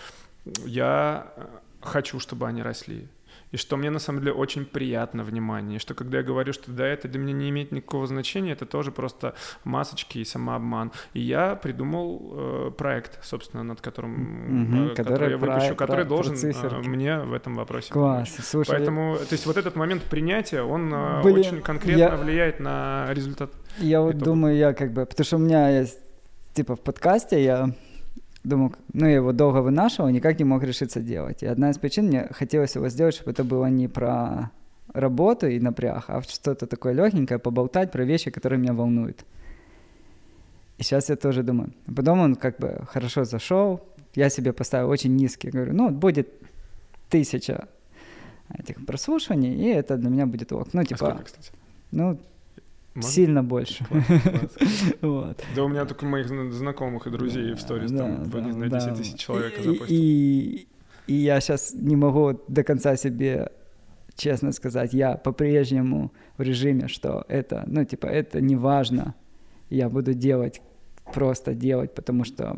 я хочу, чтобы они росли и что мне на самом деле очень приятно внимание, и что когда я говорю, что да, это для меня не имеет никакого значения, это тоже просто масочки и самообман. И я придумал э, проект, собственно, над которым, угу, э, который, я выпущу, про, который про, должен про э, мне в этом вопросе Класс, помочь. Слушай, Поэтому, то есть вот этот момент принятия, он э, Блин, очень конкретно я, влияет на результат. Я вот думаю, я как бы, потому что у меня есть, типа в подкасте я думал, ну, я его долго вынашивал, никак не мог решиться делать. И одна из причин, мне хотелось его сделать, чтобы это было не про работу и напряг, а что-то такое легенькое, поболтать про вещи, которые меня волнуют. И сейчас я тоже думаю. Потом он как бы хорошо зашел, я себе поставил очень низкий, говорю, ну, будет тысяча этих прослушиваний, и это для меня будет ок. Ну, а типа, а сколько, кстати? ну, можно? Сильно больше. Класс, класс. вот. Да у меня только моих знакомых и друзей в сторис да, там, да, не знаю, да. 10 тысяч человек и, и, и я сейчас не могу до конца себе честно сказать, я по-прежнему в режиме, что это, ну, типа, это не важно. Я буду делать, просто делать, потому что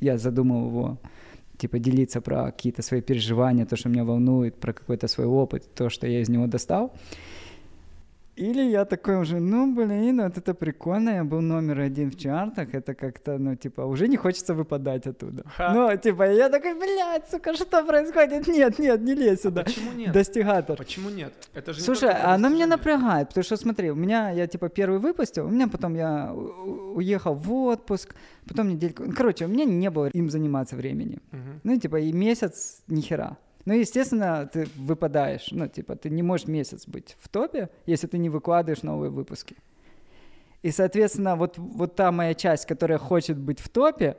я задумал его, типа, делиться про какие-то свои переживания, то, что меня волнует, про какой-то свой опыт, то, что я из него достал. Или я такой уже, ну, блин, вот это прикольно, я был номер один в чартах, это как-то, ну, типа, уже не хочется выпадать оттуда. Ха. Ну, типа, я такой, блядь, сука, что происходит? Нет, нет, не лезь сюда. А почему нет? Достигатор. Почему нет? Это же Слушай, она меня напрягает, потому что, смотри, у меня, я, типа, первый выпустил, у меня потом я уехал в отпуск, потом недельку, короче, у меня не было им заниматься времени. Угу. Ну, типа, и месяц ни хера. Ну, естественно, ты выпадаешь. Ну, типа, ты не можешь месяц быть в топе, если ты не выкладываешь новые выпуски. И, соответственно, вот, вот та моя часть, которая хочет быть в топе,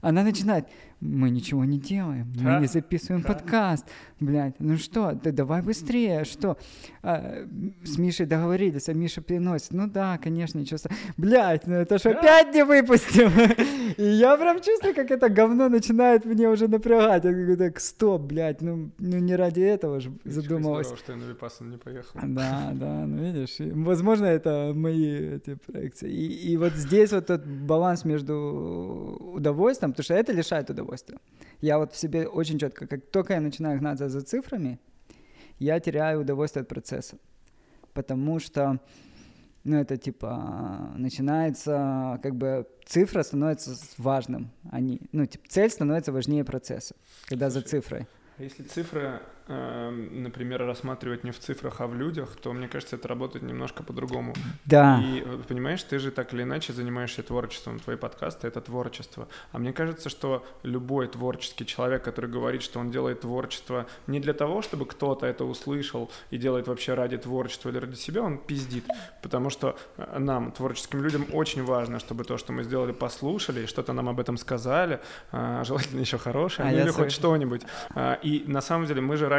она начинает, мы ничего не делаем, мы не записываем подкаст, блядь, ну что, да давай быстрее, что? А, с Мишей договорились, а Миша приносит, ну да, конечно, ничего блядь, ну это что, опять не выпустим? И я прям чувствую, как это говно начинает мне уже напрягать, я говорю, так, стоп, блядь, ну, ну не ради этого же задумалась. Здорово, что я на Випассану не поехал. Да, да, ну видишь, возможно, это мои эти проекции. И, и вот здесь вот тот баланс между удовольствием, потому что это лишает удовольствия, удовольствие. Я вот в себе очень четко, как только я начинаю гнаться за цифрами, я теряю удовольствие от процесса. Потому что, ну, это типа, начинается, как бы, цифра становится важным. Они, ну, типа, цель становится важнее процесса, когда Слушай, за цифрой. А если цифры Эм, например, рассматривать не в цифрах, а в людях, то, мне кажется, это работает немножко по-другому. Да. И, понимаешь, ты же так или иначе занимаешься творчеством, твои подкасты — это творчество. А мне кажется, что любой творческий человек, который говорит, что он делает творчество не для того, чтобы кто-то это услышал и делает вообще ради творчества или ради себя, он пиздит. Потому что э, нам, творческим людям, очень важно, чтобы то, что мы сделали, послушали, что-то нам об этом сказали, а, желательно еще хорошее, а ну или хоть что-нибудь. А, и на самом деле мы же ради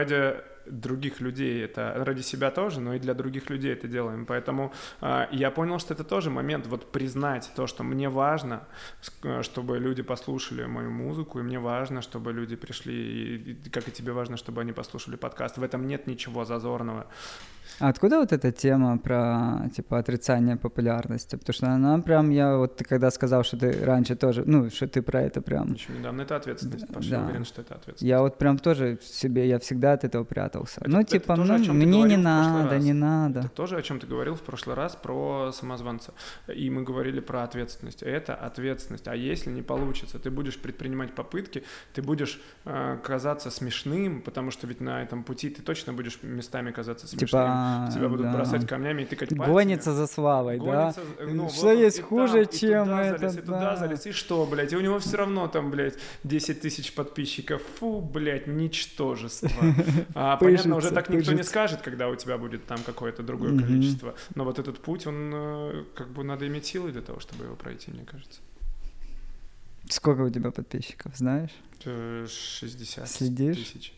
других людей, это ради себя тоже, но и для других людей это делаем. Поэтому э, я понял, что это тоже момент вот признать то, что мне важно, чтобы люди послушали мою музыку, и мне важно, чтобы люди пришли, и, и как и тебе важно, чтобы они послушали подкаст. В этом нет ничего зазорного. А откуда вот эта тема про, типа, отрицание популярности? Потому что она прям, я вот ты когда сказал, что ты раньше тоже, ну, что ты про это прям... Еще недавно, это ответственность, Паша, да. уверен, что это ответственность. Я вот прям тоже себе, я всегда от этого прятался. Это, ну, типа, это тоже, ну, мне не надо, не надо. Это тоже, о чем ты говорил в прошлый раз про самозванца. И мы говорили про ответственность. Это ответственность. А если не получится, ты будешь предпринимать попытки, ты будешь э, казаться смешным, потому что ведь на этом пути ты точно будешь местами казаться смешным. Типа тебя будут да. бросать камнями и тыкать пальцами. Гонится за славой, Гонится, да? Ну, что вот есть хуже, там, чем и это? Залез, и туда залез, и что, блядь? И у него все равно там, блядь, 10 тысяч подписчиков. Фу, блядь, ничтожество. А, понятно, уже так никто не скажет, когда у тебя будет там какое-то другое количество. Но вот этот путь, он э, как бы надо иметь силы для того, чтобы его пройти, мне кажется. Сколько у тебя подписчиков, знаешь? 60 Следишь? тысяч.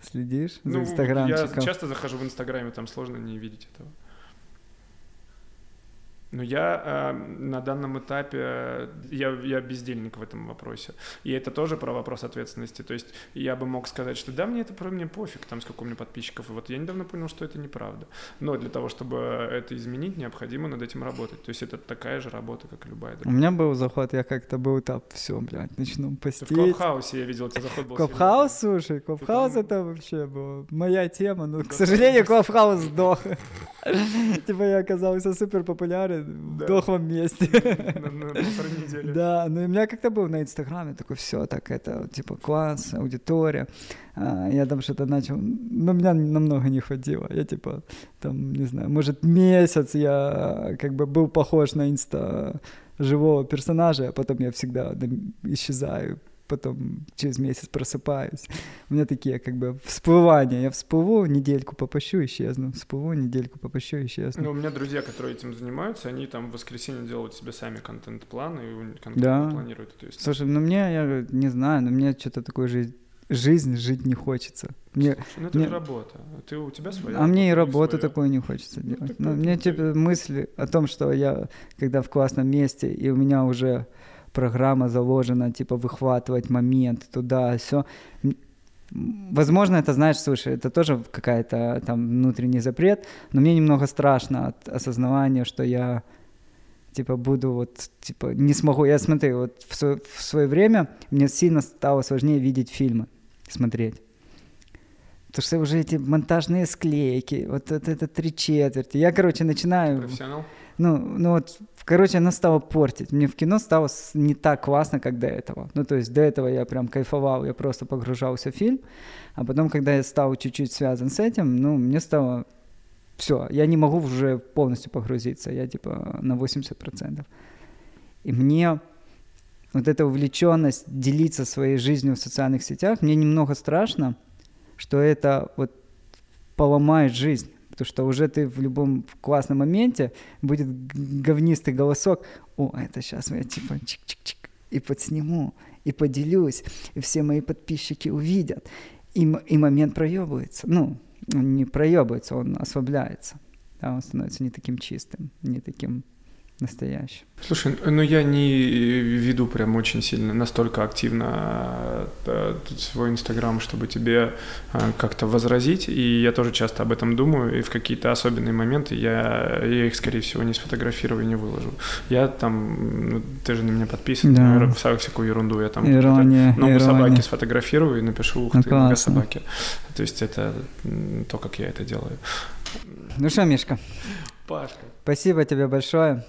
Следишь ну, за инстаграмчиком? Я часто захожу в инстаграме, там сложно не видеть этого. Но я э, на данном этапе, я, я бездельник в этом вопросе. И это тоже про вопрос ответственности. То есть я бы мог сказать, что да, мне это про мне пофиг, там сколько у меня подписчиков. И вот я недавно понял, что это неправда. Но для того, чтобы это изменить, необходимо над этим работать. То есть это такая же работа, как и любая другая. У меня был заход, я как-то был там, все, блядь, начну постить. В Clubhouse е я видел, у тебя заход был. Clubhouse, слушай, Clubhouse там... это вообще была моя тема, но, к сожалению, Clubhouse сдох. Типа я оказался супер популярен в дохлом месте. Да, ну и у меня как-то был на Инстаграме такой, все, так это, типа, класс, аудитория. А, я там что-то начал, но меня намного не хватило. Я, типа, там, не знаю, может, месяц я как бы был похож на инста живого персонажа, а потом я всегда исчезаю потом через месяц просыпаюсь. У меня такие как бы всплывания. Я всплыву, недельку попощу, исчезну. Всплыву, недельку попощу, исчезну. Ну, у меня друзья, которые этим занимаются, они там в воскресенье делают себе сами контент-план и контент да. планируют эту историю. Слушай, ну мне, я не знаю, но мне что-то такое жизнь жизнь жить не хочется. Мне, Слушай, ну это мне... же работа. Ты, у тебя своя А мне и работу такую не хочется ну, делать. Ну, мне типа мысли о том, что я, когда в классном месте, и у меня уже программа заложена, типа, выхватывать момент туда, все. Возможно, это, знаешь, слушай, это тоже какая-то там внутренний запрет, но мне немного страшно от осознавания, что я типа буду вот, типа не смогу. Я смотрю, вот в свое, в свое время мне сильно стало сложнее видеть фильмы, смотреть. Потому что уже эти монтажные склейки, вот это, это три четверти. Я, короче, начинаю... Профессионал? Ну, ну вот, короче, она стала портить. Мне в кино стало не так классно, как до этого. Ну, то есть до этого я прям кайфовал, я просто погружался в фильм. А потом, когда я стал чуть-чуть связан с этим, ну, мне стало... Все, я не могу уже полностью погрузиться. Я типа на 80%. И мне вот эта увлеченность делиться своей жизнью в социальных сетях, мне немного страшно, что это вот поломает жизнь. Потому что уже ты в любом классном моменте будет говнистый голосок. О, это сейчас я типа чик-чик-чик и подсниму, и поделюсь, и все мои подписчики увидят. И, и момент проебывается. Ну, не проебывается, он ослабляется. Да, он становится не таким чистым, не таким настоящий. Слушай, ну я не веду прям очень сильно, настолько активно э, свой Инстаграм, чтобы тебе э, как-то возразить, и я тоже часто об этом думаю, и в какие-то особенные моменты я, я их, скорее всего, не сфотографирую и не выложу. Я там, ну, ты же на меня подписан, да. наверное, всякую ерунду, я там ирония, ногу ирония. собаки сфотографирую и напишу, ух ну, ты, нога собаки. То есть это то, как я это делаю. Ну что, Мишка? Пашка. Спасибо тебе большое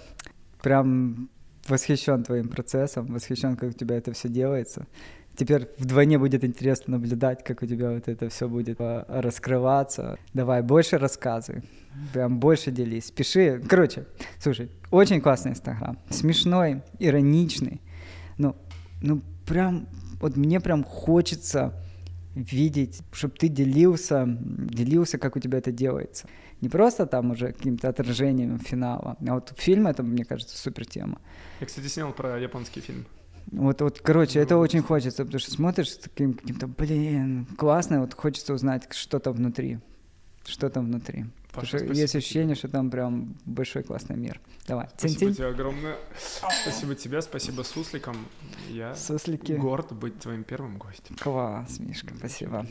прям восхищен твоим процессом, восхищен, как у тебя это все делается. Теперь вдвойне будет интересно наблюдать, как у тебя вот это все будет а, раскрываться. Давай, больше рассказывай, прям больше делись, пиши. Короче, слушай, очень классный Инстаграм, смешной, ироничный. Ну, ну прям, вот мне прям хочется видеть, чтобы ты делился, делился, как у тебя это делается не просто там уже каким-то отражением финала, а вот фильм это, мне кажется, супер тема. Я, кстати, снял про японский фильм. Вот, вот, короче, ну, это очень хочется, потому что смотришь с таким каким-то, блин, классно, вот хочется узнать, что там внутри, что там внутри. Паша, что есть ощущение, что там прям большой классный мир. Давай. Спасибо тебе огромное. Спасибо тебе, спасибо Сусликам. Я Суслики. горд быть твоим первым гостем. Класс, Мишка, спасибо.